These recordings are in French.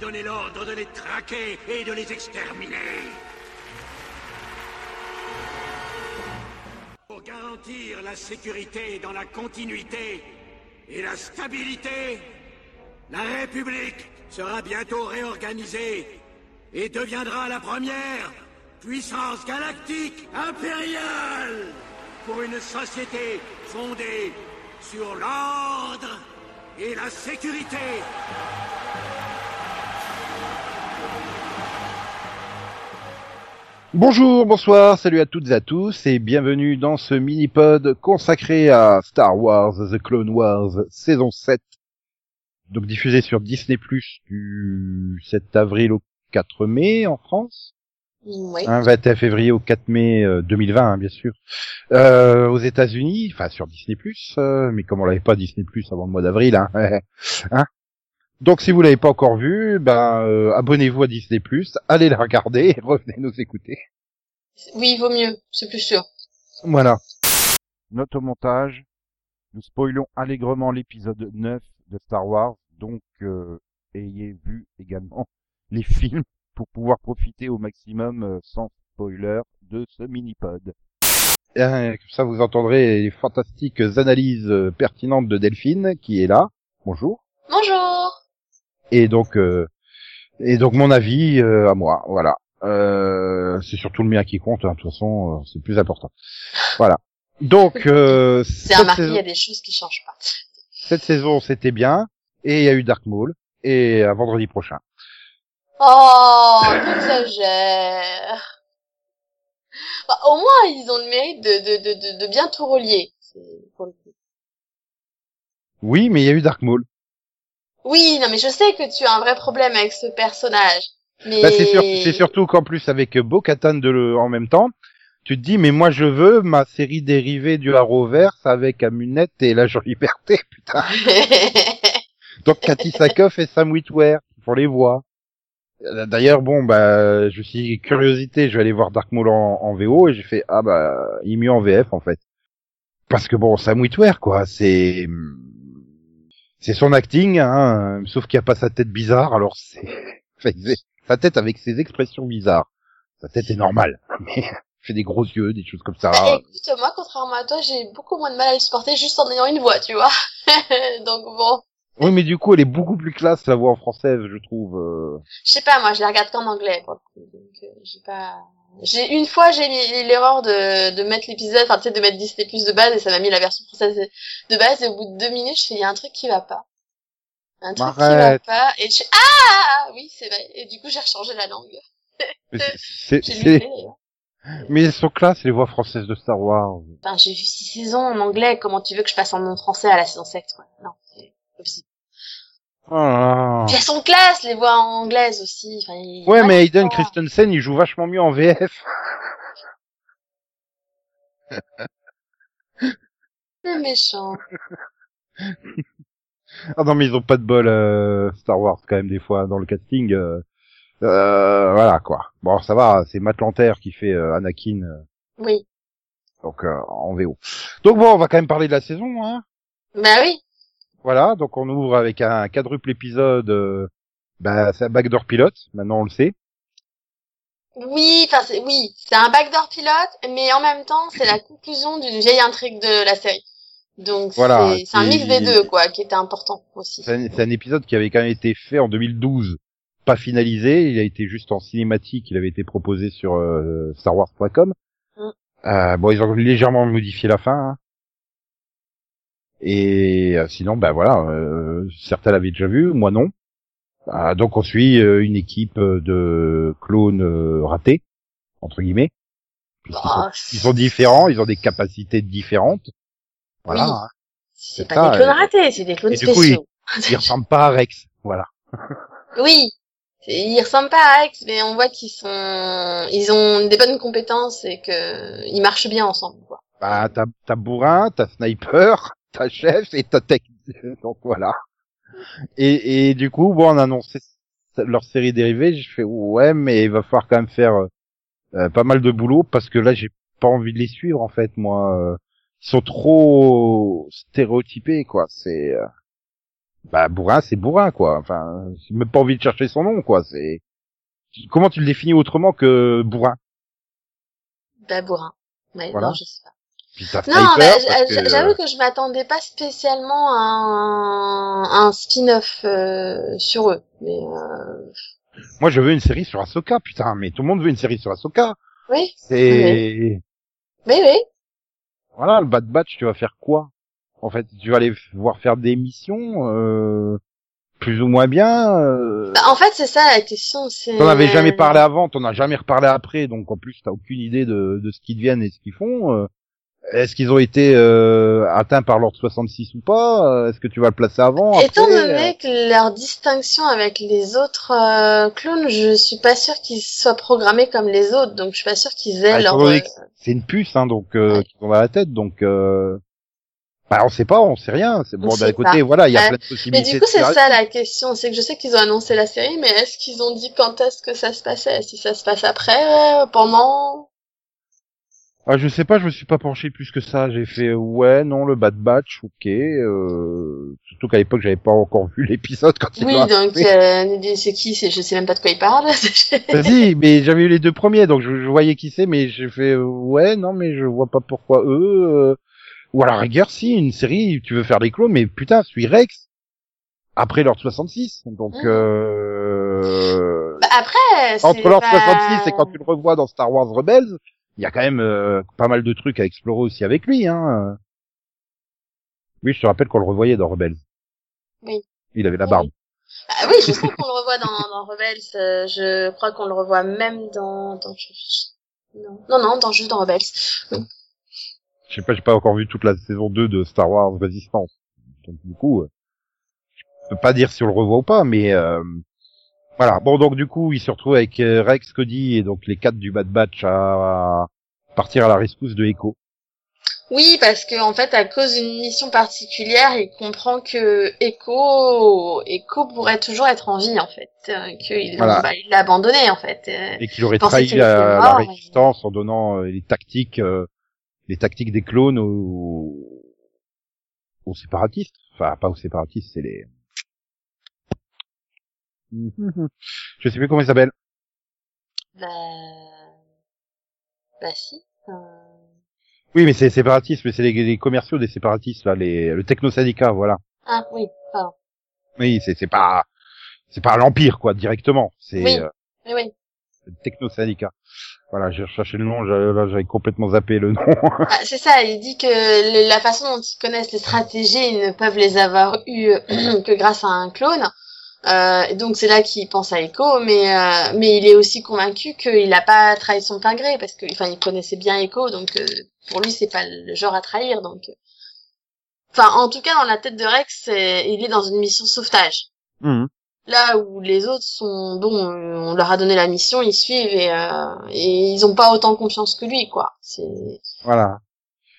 donné l'ordre de les traquer et de les exterminer. Pour garantir la sécurité dans la continuité et la stabilité, la République sera bientôt réorganisée et deviendra la première puissance galactique impériale pour une société fondée sur l'ordre et la sécurité. Bonjour, bonsoir, salut à toutes et à tous et bienvenue dans ce mini-pod consacré à Star Wars The Clone Wars saison 7. Donc diffusé sur Disney Plus du 7 avril au 4 mai en France. Oui. Un 21 février au 4 mai euh, 2020 hein, bien sûr. Euh, aux États-Unis, enfin sur Disney Plus, euh, mais comme on l'avait pas Disney Plus avant le mois d'avril, hein, hein. Donc si vous l'avez pas encore vu, ben euh, abonnez-vous à Disney Plus, allez la regarder et revenez nous écouter. Oui, il vaut mieux, c'est plus sûr. Voilà. Note au montage, nous spoilons allègrement l'épisode 9 de Star Wars, donc euh, ayez vu également les films pour pouvoir profiter au maximum euh, sans spoiler de ce mini-pod. Euh, Comme ça vous entendrez les fantastiques analyses euh, pertinentes de Delphine qui est là. Bonjour. Bonjour Et donc euh, et donc mon avis euh, à moi, voilà. Euh, c'est surtout le mien qui compte, hein, de toute façon, euh, c'est plus important. Voilà. Donc euh, C'est cette remarqué, il saison- y a des choses qui changent pas. cette saison c'était bien et il y a eu Dark Maul et à vendredi prochain. Oh, t'exagères. Bah, au moins, ils ont le mérite de, de, de, de, de bien tout relier. C'est pour le coup. Oui, mais il y a eu Dark Maul. Oui, non, mais je sais que tu as un vrai problème avec ce personnage. Mais... Bah, c'est surtout qu'en plus avec Bo-Katan de le, en même temps, tu te dis mais moi je veux ma série dérivée du Arrowverse avec Amunette et la Jolie Liberté, putain. Donc Cathy Sakoff et Sam Witwer pour les voix. D'ailleurs, bon, bah, je suis curiosité, je vais aller voir Dark Maul en, en VO et j'ai fait ah bah il est mieux en VF en fait. Parce que bon, Sam Witwer quoi, c'est c'est son acting, hein, sauf qu'il n'y a pas sa tête bizarre, alors c'est enfin, sa tête avec ses expressions bizarres. Sa tête est normale, mais il fait des gros yeux, des choses comme ça. Écoute, moi, contrairement à toi, j'ai beaucoup moins de mal à le supporter juste en ayant une voix, tu vois. Donc bon, Oui, mais du coup, elle est beaucoup plus classe la voix en française, je trouve. euh. je sais pas, moi, je la regarde qu'en anglais. Donc, euh, j'ai pas... J'ai une fois j'ai mis l'erreur de, de mettre l'épisode, enfin tu sais de mettre Disney Plus de base et ça m'a mis la version française de base et au bout de deux minutes je fais il y a un truc qui va pas, un truc qui va Arrête. pas et je fais ah oui c'est vrai et du coup j'ai rechangé la langue. C'est-. Mais elles sont classe les voix françaises de Star Wars. Enfin j'ai vu six saisons en anglais, comment tu veux que je passe en nom français à la saison 7 quoi? Non, c'est Oh là. Puis elles sont classe les voix en anglaise aussi. Enfin, il Ouais, pas mais de Hayden voix. Christensen, il joue vachement mieux en VF. C'est méchant. Ah non, mais ils ont pas de bol euh, Star Wars quand même des fois dans le casting. euh, euh, voilà quoi. Bon, ça va, c'est Matt Lanter qui fait euh, Anakin, euh, Oui. donc euh, en VO. Donc bon, on va quand même parler de la saison, hein. Bah oui. Voilà, donc on ouvre avec un quadruple épisode. Euh, bah, c'est un backdoor pilote. Maintenant, on le sait. Oui, enfin c'est oui, c'est un backdoor pilote, mais en même temps c'est la conclusion d'une vieille intrigue de la série. Donc Voilà, c'est un mix des deux quoi, qui était important aussi. C'est un, c'est un épisode qui avait quand même été fait en 2012, pas finalisé. Il a été juste en cinématique. Il avait été proposé sur euh, StarWars.com. Mm. Euh, bon, ils ont légèrement modifié la fin. hein. Et euh, sinon, ben voilà, euh, certains l'avaient déjà vu, moi non. Euh, donc on suit euh, une équipe de clones euh, ratés entre guillemets. Puisqu'ils sont, Ah, ils sont différents, ils ont des capacités différentes. Voilà. Oui. C'est pas ça, des clones ratés, c'est des clones et du coup, spéciaux. Ils ressemblent pas à Rex. Voilà. Oui. Ils ressemblent pas à Rex, mais on voit qu'ils sont, ils ont des bonnes compétences et que ils marchent bien ensemble, quoi. Bah, t'as, t'as bourrin, t'as sniper, t'as chef et t'as tech. Donc voilà. Et, et du coup, bon, on a annoncé leur série dérivée. J'ai fait ouais, mais il va falloir quand même faire euh, pas mal de boulot parce que là, j'ai pas envie de les suivre en fait. Moi, euh, ils sont trop stéréotypés, quoi. C'est, euh, bah, bourrin, c'est bourrin, quoi. Enfin, j'ai même pas envie de chercher son nom, quoi. C'est, comment tu le définis autrement que bourrin? Bah, bourrin. Ouais, Voilà. non, je sais pas. Non, bah, parce j- que- j'avoue que je m'attendais pas spécialement à un, un spin-off euh, sur eux. Mais euh, moi, je veux une série sur Ahsoka, putain. Mais tout le monde veut une série sur Ahsoka. oui, C'est, oui, oui. voilà, le Bad Batch, tu vas faire quoi? En fait, tu vas aller voir faire des missions, euh, plus ou moins bien. Euh... Bah, en fait, c'est ça la question. T'en avais jamais parlé avant, t'en as jamais reparlé après, donc en plus t'as aucune idée de, de ce qu'ils deviennent et ce qu'ils font. Euh, Est-ce qu'ils ont été euh, atteints par l'ordre 66 ou pas? Euh, Est-ce que tu vas le placer avant Étant donné que leur distinction avec les autres euh, clones, je suis pas sûre qu'ils soient programmés comme les autres, donc je suis pas sûre qu'ils aient Bah, leur. euh, C'est une puce, hein, donc euh, Ouais. qui la tête, donc euh... bah on sait pas, on sait rien. C'est On bon d'un côté, voilà, il y a Ouais. plein de Mais possibilités. du coup, c'est ça la question. C'est que je sais qu'ils ont annoncé la série, mais est-ce qu'ils ont dit quand est-ce que ça se passait? Si ça se passe après, pendant Ah, je sais pas, je me suis pas penché plus que ça. J'ai fait ouais, non, le Bad Batch, ok. Euh... Surtout qu'à l'époque, j'avais pas encore vu l'épisode quand il Oui, donc euh, c'est qui C'est je sais même pas de quoi il parle. Vas-y, mais j'avais eu les deux premiers, donc je, je voyais qui c'est, mais j'ai fait euh, ouais, non, mais je vois pas pourquoi eux. euh, Ou à la rigueur, si une série, tu veux faire des clones, mais putain, suis Rex après l'ordre 66. Donc Mhm. euh... Bah, après, c'est entre l'ordre pas- 66 et quand tu le revois dans Star Wars Rebels, il y a quand même euh, pas mal de trucs à explorer aussi avec lui. Hein. Oui, je te rappelle qu'on le revoyait dans Rebels. Oui. Il avait la Oui, barbe. Ah oui, je sais qu'on le revoit dans, dans Rebels. euh, je crois qu'on le revoit même dans, dans non, non, non, dans juste dans Rebels. Je sais pas, j'ai pas encore vu toute la saison 2 de Star Wars Resistance. Donc du coup, euh, je peux pas dire si on le revoit ou pas, mais euh, voilà. Bon, donc du coup, il se retrouve avec euh, Rex, Cody et donc les quatre du Bad Batch à, partir à la rescousse de Echo. Oui, parce que en fait, à cause d'une mission particulière, il comprend que Echo, Echo pourrait toujours être en vie en fait, euh, qu'il Voilà. bah, l'a abandonné en fait. euh. et qu'il aurait trahi la, résistance en donnant les tactiques, euh, les tactiques des clones aux, aux séparatistes. Enfin, pas aux séparatistes, c'est les. Je sais plus comment ils s'appellent. Bah, bah si. euh, Oui, mais c'est les séparatistes, mais c'est les, les commerciaux des séparatistes là, les, le techno-syndicat, voilà. Ah oui, pardon. Oui, c'est c'est pas c'est pas l'empire quoi directement, c'est Oui. euh, Oui, le techno-syndicat. Voilà, j'ai recherché le nom, j'avais- là j'avais complètement zappé le nom. Ah, c'est ça, il dit que le- la façon dont ils connaissent les stratégies, ils ne peuvent les avoir eues que grâce à un clone. Euh, et donc c'est là qu'il pense à Echo, mais euh, mais il est aussi convaincu qu'il n'a pas trahi son plein gré parce que enfin il connaissait bien Echo, donc euh, pour lui c'est pas le genre à trahir. Donc euh. enfin en tout cas dans la tête de Rex, il est dans une mission sauvetage. Mhm. Là où les autres sont bon, euh, on leur a donné la mission, ils suivent et, euh, et ils ont pas autant confiance que lui quoi. C'est Voilà.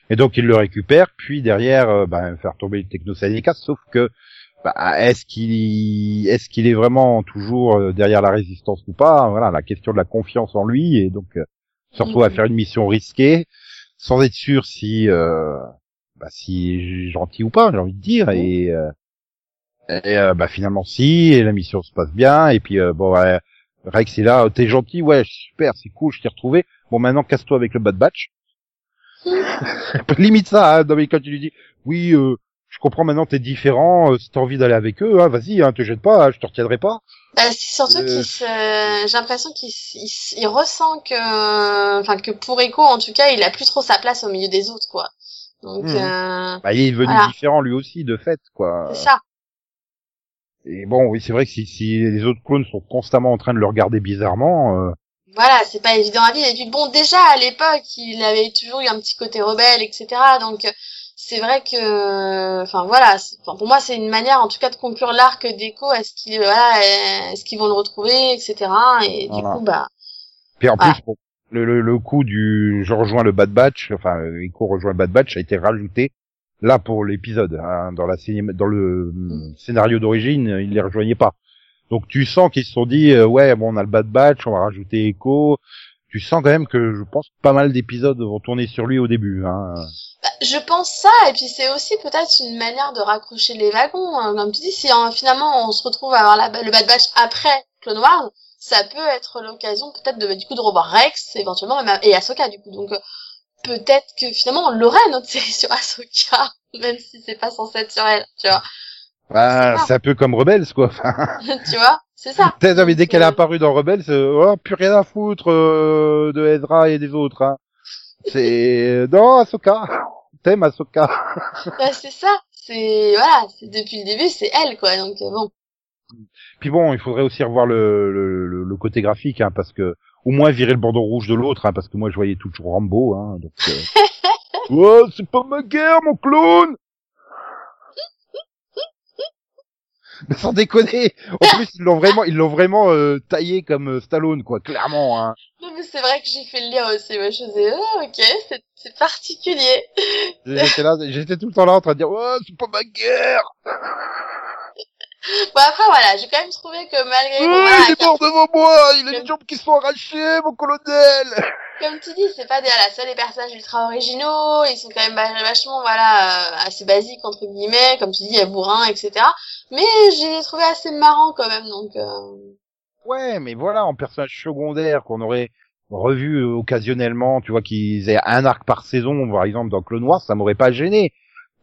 Et donc il le récupère, puis derrière, ben, faire tomber le techno-syndicat, sauf que bah, est-ce qu'il est-ce qu'il est vraiment toujours euh, derrière la résistance ou pas? Voilà, la question de la confiance en lui, et donc euh, se retrouve à Mhm. faire une mission risquée, sans être sûr si euh, bah, si gentil ou pas, j'ai envie de dire, et, euh, et euh, bah, finalement si, et la mission se passe bien, et puis euh, bon, ouais, Rex est là, t'es gentil, ouais, super, c'est cool, je t'ai retrouvé. Bon, maintenant casse-toi avec le Bad Batch. Limite ça, hein, non mais quand tu lui dis, oui, euh, je comprends maintenant t'es différent, euh, si t'as envie d'aller avec eux, hein, vas-y, hein, te jette pas, hein, je te retiendrai pas. Bah, c'est surtout Euh. qu'il se, j'ai l'impression qu'il il, il ressent que, enfin que pour Echo en tout cas, il a plus trop sa place au milieu des autres quoi. Donc Mhm. euh, Bah, il est devenu Voilà. différent lui aussi, de fait, quoi. c'est ça. Et bon, oui, c'est vrai que si, si les autres clones sont constamment en train de le regarder bizarrement, euh, Voilà, c'est pas évident à vivre. Et puis bon, déjà à l'époque, il avait toujours eu un petit côté rebelle, etc. Donc euh, c'est vrai que, enfin voilà, pour moi c'est une manière en tout cas de conclure l'arc d'Echo. Est-ce qu'il, voilà, euh, est-ce qu'ils vont le retrouver, etc. Et du coup bah, puis en Voilà. plus, le, le, le coup du je rejoins le Bad Batch, enfin, euh, Echo rejoint le Bad Batch a été rajouté là pour l'épisode, hein, dans la cinéma, dans le hum, scénario d'origine, il les rejoignait pas. Donc tu sens qu'ils se sont dit, euh, ouais, bon, on a le Bad Batch, on va rajouter Echo. Tu sens quand même que je pense que pas mal d'épisodes vont tourner sur lui au début. Hein. Bah, je pense ça, et puis c'est aussi peut-être une manière de raccrocher les wagons. hein. Comme tu dis, si hein, finalement on se retrouve à avoir la, le Bad Batch après Clone Wars, ça peut être l'occasion peut-être de du coup de revoir Rex éventuellement et Ahsoka du coup. Donc euh, peut-être que finalement on l'aurait notre série sur Ahsoka, même si c'est pas censé être sur elle, tu vois. Bah, ça. c'est un peu comme Rebels, quoi. Tu vois, c'est ça. peut-être, mais dès qu'elle est apparue dans Rebels, euh, oh, plus rien à foutre euh, de Ezra et des autres. Hein. C'est non, Ahsoka. T'aimes Ahsoka. bah, c'est ça. C'est voilà, c'est depuis le début, c'est elle quoi. Donc euh, bon. Puis bon, il faudrait aussi revoir le, le, le- le côté graphique, hein, parce que au moins virer le bandeau rouge de l'autre, hein, parce que moi je voyais toujours Rambo, hein, donc. Euh... oh, c'est pas ma guerre, mon clone. Mais sans déconner, en plus ils l'ont vraiment, ils l'ont vraiment euh, taillé comme euh, Stallone, quoi, clairement. Hein. Non mais c'est vrai que j'ai fait le lire aussi. Moi je faisais ah, ok, c'est c'est particulier. J'étais là, j'étais tout le temps là en train de dire, oh, c'est pas ma guerre. Bon après voilà, j'ai quand même trouvé que malgré Oh, voilà, il est mort devant moi, il a les jambes qui se sont arrachées, mon colonel. comme tu dis, c'est pas des voilà, soit des personnages ultra originaux, ils sont quand même va- vachement voilà euh, assez basiques entre guillemets, comme tu dis, il y a bourrin, etc. Mais j'ai les trouvé assez marrants quand même, donc euh, Ouais, mais voilà, en personnage secondaire qu'on aurait revu euh, occasionnellement, tu vois, qu'ils aient un arc par saison, par exemple dans Clone Wars, ça m'aurait pas gêné.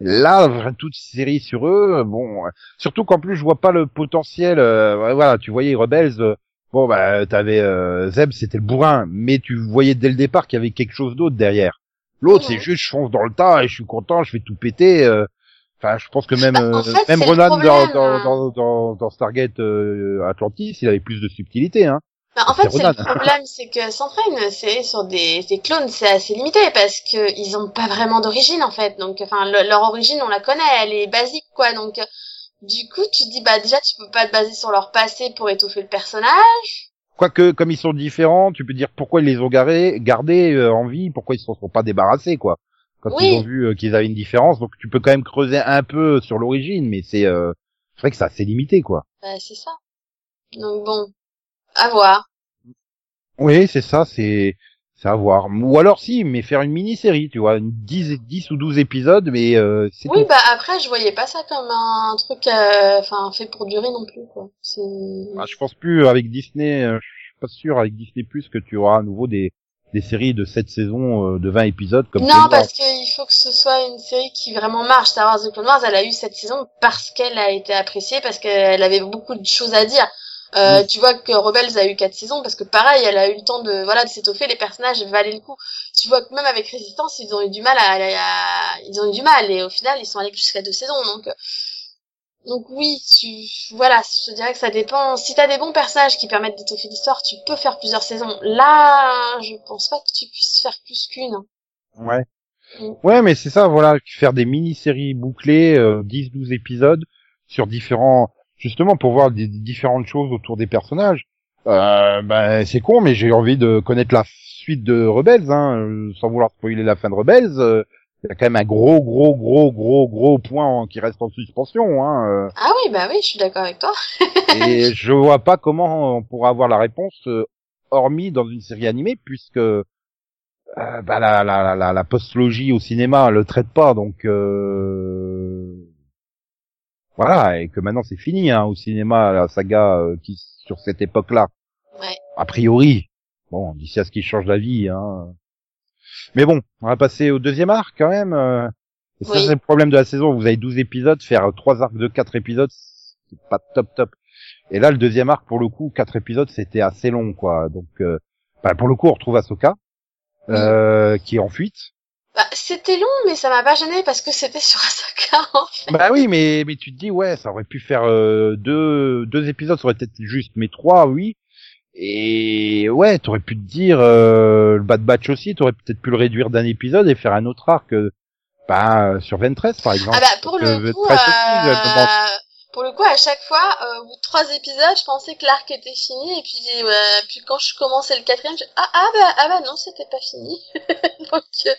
Là, toute série sur eux, bon, euh, surtout qu'en plus je vois pas le potentiel. euh, voilà, tu voyais Rebels, euh, bon bah t'avais euh, Zeb, c'était le bourrin, mais tu voyais dès le départ qu'il y avait quelque chose d'autre derrière. L'autre, c'est juste je fonce dans le tas et je suis content, je fais tout péter. euh, Enfin, je pense que même Bah, en fait, même le Ronan dans, hein. dans, dans, dans Stargate euh, Atlantis, il avait plus de subtilité, hein. Bah, en C'est fait, c'est le problème, c'est que une série sur des, des clones, c'est assez limité parce que ils ont pas vraiment d'origine en fait. Donc, enfin, le- leur origine, on la connaît, elle est basique quoi. Donc, euh, du coup, tu te dis bah déjà, tu peux pas te baser sur leur passé pour étoffer le personnage. Quoique, comme ils sont différents, tu peux dire pourquoi ils les ont garés, gardés euh, en vie, pourquoi ils s'en sont pas débarrassés, quoi. Quand Oui. ils ont vu euh, qu'ils avaient une différence, donc tu peux quand même creuser un peu sur l'origine, mais c'est euh, c'est vrai que c'est assez limité, quoi. Bah, c'est ça. Donc bon, à voir. Oui, c'est ça, c'est c'est à voir. Ou alors si, mais faire une mini-série, tu vois, une 10, 10 ou 12 épisodes, mais euh, c'est Oui, tout. bah après, je voyais pas ça comme un truc, euh, enfin, fait pour durer non plus quoi. C'est. Ah, je pense plus avec Disney, euh, je suis pas sûr avec Disney Plus que tu auras à nouveau des des séries de 7 saisons euh, de 20 épisodes comme Non, parce qu'il faut que ce soit une série qui vraiment marche. Star Wars The Clone Wars, elle a eu cette saison parce qu'elle a été appréciée, parce qu'elle avait beaucoup de choses à dire. Euh, Tu vois que Rebels a eu quatre saisons parce que pareil, elle a eu le temps de voilà de s'étoffer. Les personnages valaient le coup. Tu vois que même avec Résistance, ils ont eu du mal à, à- ils ont eu du mal et au final, ils sont allés jusqu'à deux saisons. Donc euh, donc oui, tu voilà, je dirais que ça dépend. Si t'as des bons personnages qui permettent d'étoffer l'histoire, tu peux faire plusieurs saisons. Là, je pense pas que tu puisses faire plus qu'une. Ouais. Mm. Ouais, mais c'est ça, voilà, faire des mini-séries bouclées, euh, 10-12 épisodes sur différents, justement pour voir des, différentes choses autour des personnages. Euh, ben c'est con, mais j'ai envie de connaître la suite de Rebels, hein, euh, sans vouloir spoiler la fin de Rebels. euh, Il y a quand même un gros, gros, gros, gros, gros point en- qui reste en suspension. Hein, euh, Ah oui, bah oui, je suis d'accord avec toi. et je vois pas comment on pourra avoir la réponse euh, hormis dans une série animée puisque euh, bah, la, la, la, la, postlogie au cinéma le traite pas donc euh, voilà et que maintenant c'est fini hein, au cinéma la saga euh, qui sur cette époque-là Ouais. a priori bon d'ici à ce qu'il change d'avis hein. mais bon on va passer au deuxième arc quand même euh, et ça Oui. c'est le problème de la saison vous avez 12 épisodes faire trois arcs de quatre épisodes c'est pas top top et là, le deuxième arc, pour le coup, quatre épisodes, c'était assez long, quoi. Donc, euh, bah, pour le coup, on retrouve Ahsoka, euh, qui est en fuite. Bah, c'était long, mais ça m'a pas gêné parce que c'était sur Ahsoka, en fait. Bah oui, mais mais tu te dis, ouais, ça aurait pu faire euh, deux deux épisodes, ça aurait peut-être juste, mais trois, oui. Et ouais, t'aurais pu te dire euh, le Bad Batch aussi, t'aurais peut-être pu le réduire d'un épisode et faire un autre arc, euh, bah, sur Ventress, par exemple. Ah bah, pour Euh, le coup, aussi, euh, pour le coup, à chaque fois, euh, au bout de trois épisodes, je pensais que l'arc était fini, et puis, euh, puis quand je commençais le quatrième, je... ah, ah bah, ah bah non, c'était pas fini. donc, euh,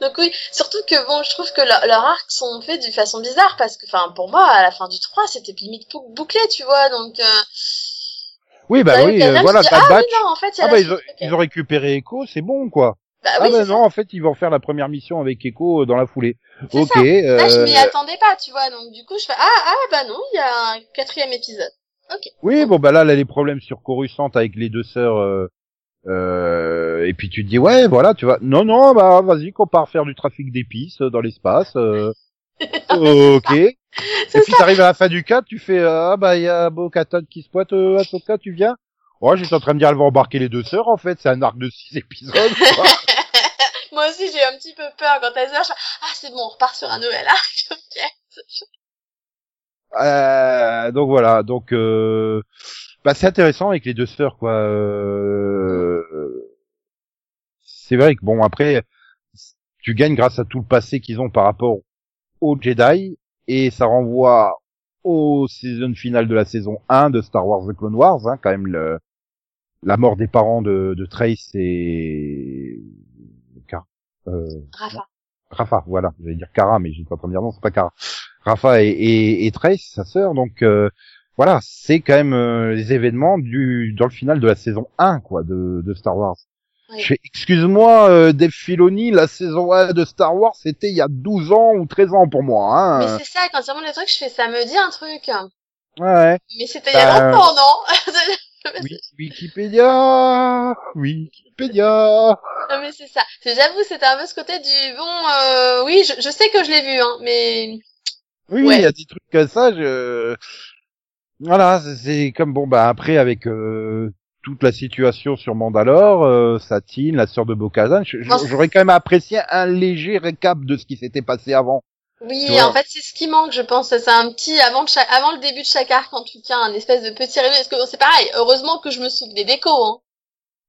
donc oui, surtout que bon, je trouve que leur- leurs arcs sont faits d'une façon bizarre, parce que, enfin, pour moi, à la fin du 3, c'était limite bou- bouclé, tu vois, donc, euh, Oui, bah oui, euh, voilà, dis, ah oui, non, en fait, Ah bah ils ont, ils ont récupéré Echo, c'est bon, quoi. Bah ah oui, bah non, en fait, ils vont faire la première mission avec Echo dans la foulée. Ok. ça. Là, je m'y euh, attendais pas, tu vois. Donc, du coup, je fais, ah, ah, bah non, il y a un quatrième épisode. Oui, bon bah là, là les problèmes sur Coruscant avec les deux sœurs. Euh, euh, et puis tu te dis ouais, voilà, tu vois. Non, non, bah vas-y, qu'on part faire du trafic d'épices euh, dans l'espace. euh, ok. Et puis t'arrives à la fin du 4, tu fais ah bah il y a Bo-Katan qui se pointe euh, à Soka, tu viens. Ouais, j'étais en train de dire elle va embarquer les deux sœurs en fait, c'est un arc de six épisodes. Moi aussi, j'ai un petit peu peur quand elle se je fais, ah, c'est bon, on repart sur un arc. ok. Euh, donc voilà, donc euh, bah, c'est intéressant avec les deux sœurs quoi. Euh, c'est vrai que bon après tu gagnes grâce à tout le passé qu'ils ont par rapport aux Jedi et ça renvoie au saison finale de la saison 1 de Star Wars The Clone Wars, hein, quand même le, la mort des parents de, de Trace et Rafa. Rafa, voilà, j'allais dire Kara, mais j'étais en train de dire non, c'est pas Kara. Rafa et, et, et Trace, sa sœur, donc euh, voilà, c'est quand même euh, les événements du dans le final de la saison 1 quoi de, de Star Wars. Oui. Excuse-moi, euh, Dave Filoni, la saison 1 de Star Wars, c'était il y a 12 ans ou 13 ans pour moi. Hein. Mais c'est ça, quand il remonte les trucs, je fais, ça me dit un truc. Ouais. Mais c'était il y a Bah, longtemps, non? Oui, Wikipédia, Wikipédia. Non, mais c'est ça. J'avoue, c'était un peu ce côté du, bon, euh, oui, je, je sais que je l'ai vu, hein, mais, Oui, Ouais. il y a des trucs comme ça. Je... Voilà, c'est- comme bon bah après avec euh, toute la situation sur Mandalore, euh, Satine, la sœur de c'est- j'aurais quand même apprécié un léger récap de ce qui s'était passé avant. Oui, vois. en fait, c'est ce qui manque, je pense. C'est un petit, avant de chaque, avant le début de chaque arc, en tout cas, un espèce de petit résumé. Parce que c'est pareil. Heureusement que je me souvenais d'écho, hein.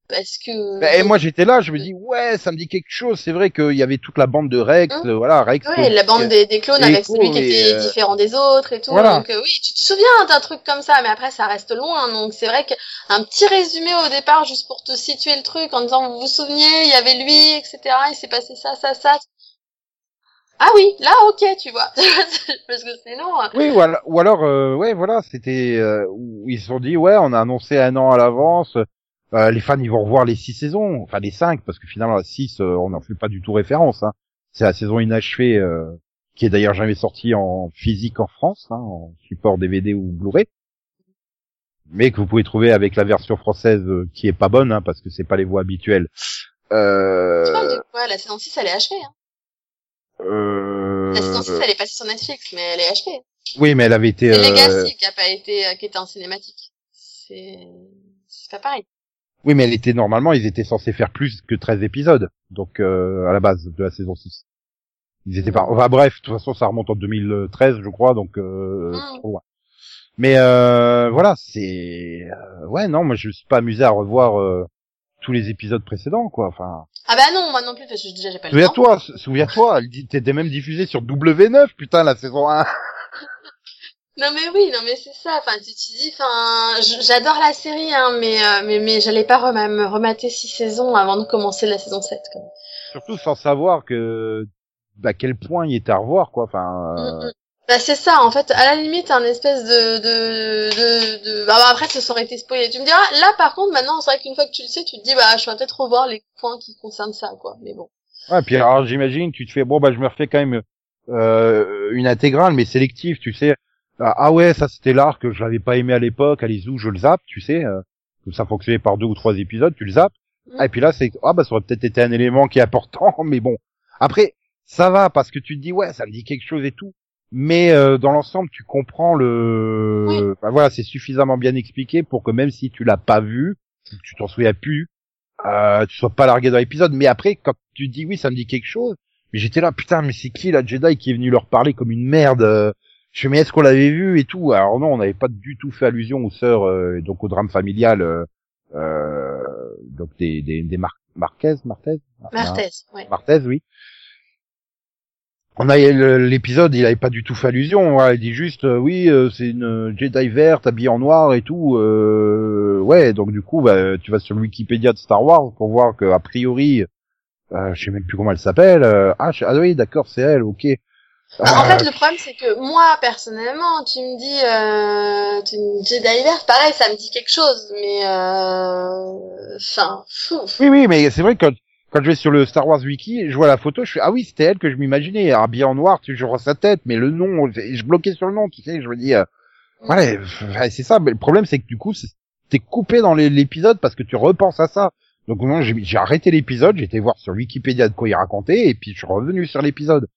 Parce que. Bah, Et moi j'étais là, je me dis ouais, ça me dit quelque chose. C'est vrai qu'il y avait toute la bande de Rex, euh, voilà Rex. Ouais, la bande des, des clones avec celui qui était euh, différent des autres et tout. voilà. Donc euh, oui, tu te souviens d'un truc comme ça, mais après ça reste loin. Donc c'est vrai qu'un petit résumé au départ, juste pour te situer le truc, en disant vous vous souvenez, il y avait lui, etc. Il s'est passé ça, ça, ça. Ah oui, là ok, tu vois. Parce que sinon, euh, Oui, ou alors, ou alors euh, ouais, voilà, c'était euh, ils se sont dit ouais, on a annoncé un an à l'avance. euh, les fans ils vont revoir les six saisons, enfin les cinq, parce que finalement la six, euh, on n'en fait pas du tout référence. Hein. C'est la saison inachevée, euh, qui est d'ailleurs jamais sortie en physique en France, hein, en support DVD ou Blu-ray, mais que vous pouvez trouver avec la version française euh, qui est pas bonne, hein, parce que c'est pas les voix habituelles. tu parles Euh, de quoi La saison 6, elle est achevée. Hein. Euh, La saison 6, elle est passée sur Netflix, mais elle est achevée. Oui, mais elle avait été. C'est euh, Legacy qui a pas été, euh, qui était en cinématique. C'est, c'est pas pareil. Oui, mais elle était normalement, ils étaient censés faire plus que 13 épisodes, donc euh, à la base de la saison 6. Ils étaient pas. Enfin bref, de toute façon, ça remonte en 2013, je crois, donc euh, Mm. c'est trop loin. Mais euh, voilà, c'est euh, ouais, non, moi je me suis pas amusé à revoir euh, tous les épisodes précédents, quoi. Enfin, Ah bah non, moi non plus, parce que déjà j'ai pas le temps. souviens-toi, souviens-toi, t'étais même diffusé sur W9, putain, la saison 1. Non mais oui, non mais c'est ça. Enfin, tu te dis, enfin, j'adore la série, hein, mais euh, mais mais j'allais pas rem- me remater six saisons avant de commencer la saison 7. Quoi. Surtout sans savoir que à quel point il était à revoir, quoi. Enfin, euh, Mm, mm. Bah c'est ça, en fait, à la limite, un espèce de de de, de... Bah, bah, après ça aurait été spoilé. Tu me diras, là par contre, maintenant, c'est vrai qu'une fois que tu le sais, tu te dis, bah je vais peut-être revoir les points qui concernent ça, quoi. Mais bon. Ouais, puis alors j'imagine, tu te fais bon bah je me refais quand même euh, une intégrale mais sélective, tu sais. Ah ah ouais, ça c'était l'arc que je l'avais pas aimé à l'époque, allez où je le zappe, tu sais. Euh, comme ça fonctionnait par deux ou trois épisodes, tu le zappes. Ah, et puis là c'est ah bah ça aurait peut-être été un élément qui est important, mais bon. Après ça va parce que tu te dis ouais ça me dit quelque chose et tout. Mais euh, dans l'ensemble, tu comprends le. Oui. Enfin, voilà, c'est suffisamment bien expliqué pour que même si tu l'as pas vu, tu t'en souviens plus, euh, tu sois pas largué dans l'épisode. Mais après, quand tu dis oui, ça me dit quelque chose, mais j'étais là, putain, mais c'est qui la Jedi qui est venu leur parler comme une merde euh, Je fais, mais est-ce qu'on l'avait vu et tout? Alors non, on n'avait pas du tout fait allusion aux sœurs, euh, et donc au drame familial, euh, euh, donc des des, des Mar Marquez, Marquez, Marthez, ouais. Marthez, oui. On a l'épisode, il avait pas du tout fait allusion. voilà, il dit juste, euh, oui, euh, c'est une Jedi verte habillée en noir et tout. euh, ouais, donc du coup, bah, tu vas sur le Wikipédia de Star Wars pour voir que a priori, euh, je sais même plus comment elle s'appelle. euh, ah, ah oui, d'accord, c'est elle. Ok. En fait, le problème, c'est que moi, personnellement, tu me dis, euh, tu dis Jedi vert, pareil, ça me dit quelque chose, mais, euh, enfin, fou. Oui, oui, mais c'est vrai que quand, je vais sur le Star Wars Wiki, je vois la photo, je fais ah oui, c'était elle que je m'imaginais, habillée en noir, tu vois sa tête, mais le nom, je bloquais sur le nom, tu sais, je me dis, euh, ouais, c'est ça. Mais le problème, c'est que du coup, t'es coupé dans l'épisode parce que tu repenses à ça. Donc moi, j'ai arrêté l'épisode, j'étais voir sur Wikipédia de quoi il racontait, et puis je suis revenu sur l'épisode.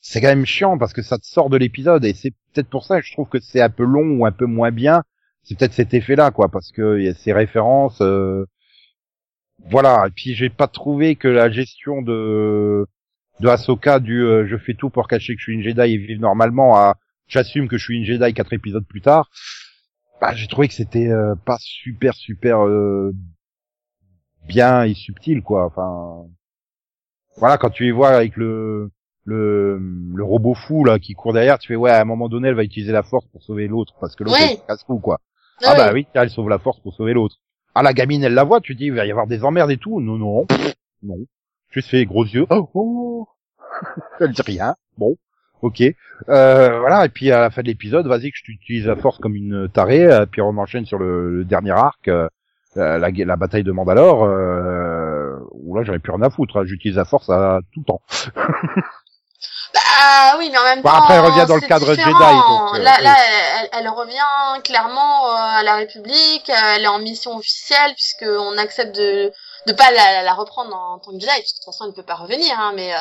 C'est quand même chiant parce que ça te sort de l'épisode, et c'est peut-être pour ça que je trouve que c'est un peu long ou un peu moins bien. C'est peut-être cet effet-là, quoi, parce que y a ces références. Euh, voilà. Et puis j'ai pas trouvé que la gestion de de Ahsoka du euh, je fais tout pour cacher que je suis une Jedi et vivre normalement à j'assume que je suis une Jedi quatre épisodes plus tard. Bah, j'ai trouvé que c'était euh, pas super super euh, bien et subtil quoi. Enfin voilà quand tu les vois avec le le le robot fou là qui court derrière, tu fais ouais à un moment donné elle va utiliser la force pour sauver l'autre parce que l'autre casse fou quoi. Ah, ah bah oui, elle sauve la force pour sauver l'autre. Ah, la gamine, elle la voit, tu dis, il va y avoir des emmerdes et tout. Non, non, non. Juste fait gros yeux. Oh, oh. elle dit rien. Bon. Ok. Euh, voilà. Et puis, à la fin de l'épisode, vas-y que je t'utilise la force comme une tarée. Euh, puis on enchaîne sur le, dernier arc, euh, la, la, bataille de Mandalore. Euh, où là, j'aurais plus rien à foutre. Hein. J'utilise la force à tout temps. Ah oui, mais en même temps. après, elle revient dans le cadre Jedi. Donc, euh, là, là elle, elle, revient clairement euh, à la République. Euh, elle est en mission officielle puisqu'on accepte de de pas la, la, reprendre en, tant que Jedi. De toute façon, elle ne peut pas revenir. Hein, mais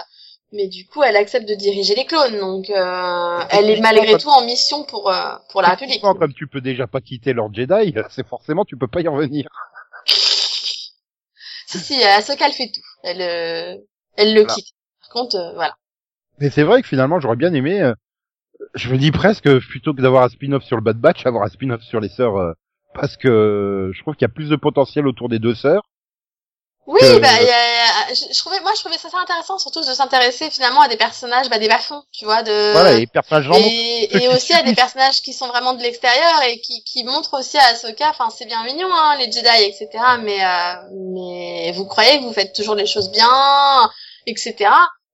mais du coup, elle accepte de diriger les clones. Donc, elle est malgré tout en mission pour pour la République. Comme tu peux déjà pas quitter Lord Jedi, c'est forcément tu peux pas y revenir. si si, Ahsoka elle fait tout. Elle elle le quitte. Par contre, voilà. Mais c'est vrai que finalement, j'aurais bien aimé. Euh, je me dis presque plutôt que d'avoir un spin-off sur le Bad Batch, avoir un spin-off sur les sœurs, euh, parce que je trouve qu'il y a plus de potentiel autour des deux sœurs. Oui, bah, je, trouvais, moi, je trouvais ça intéressant, surtout de s'intéresser finalement à des personnages, bah, des bas-fonds, tu vois, de. Voilà, les personnages Et, et aussi à des personnages qui sont vraiment de l'extérieur et qui, qui montrent aussi à Ahsoka, enfin, c'est bien mignon, hein, les Jedi, etc. Mais, euh, mais vous croyez que vous faites toujours les choses bien, etc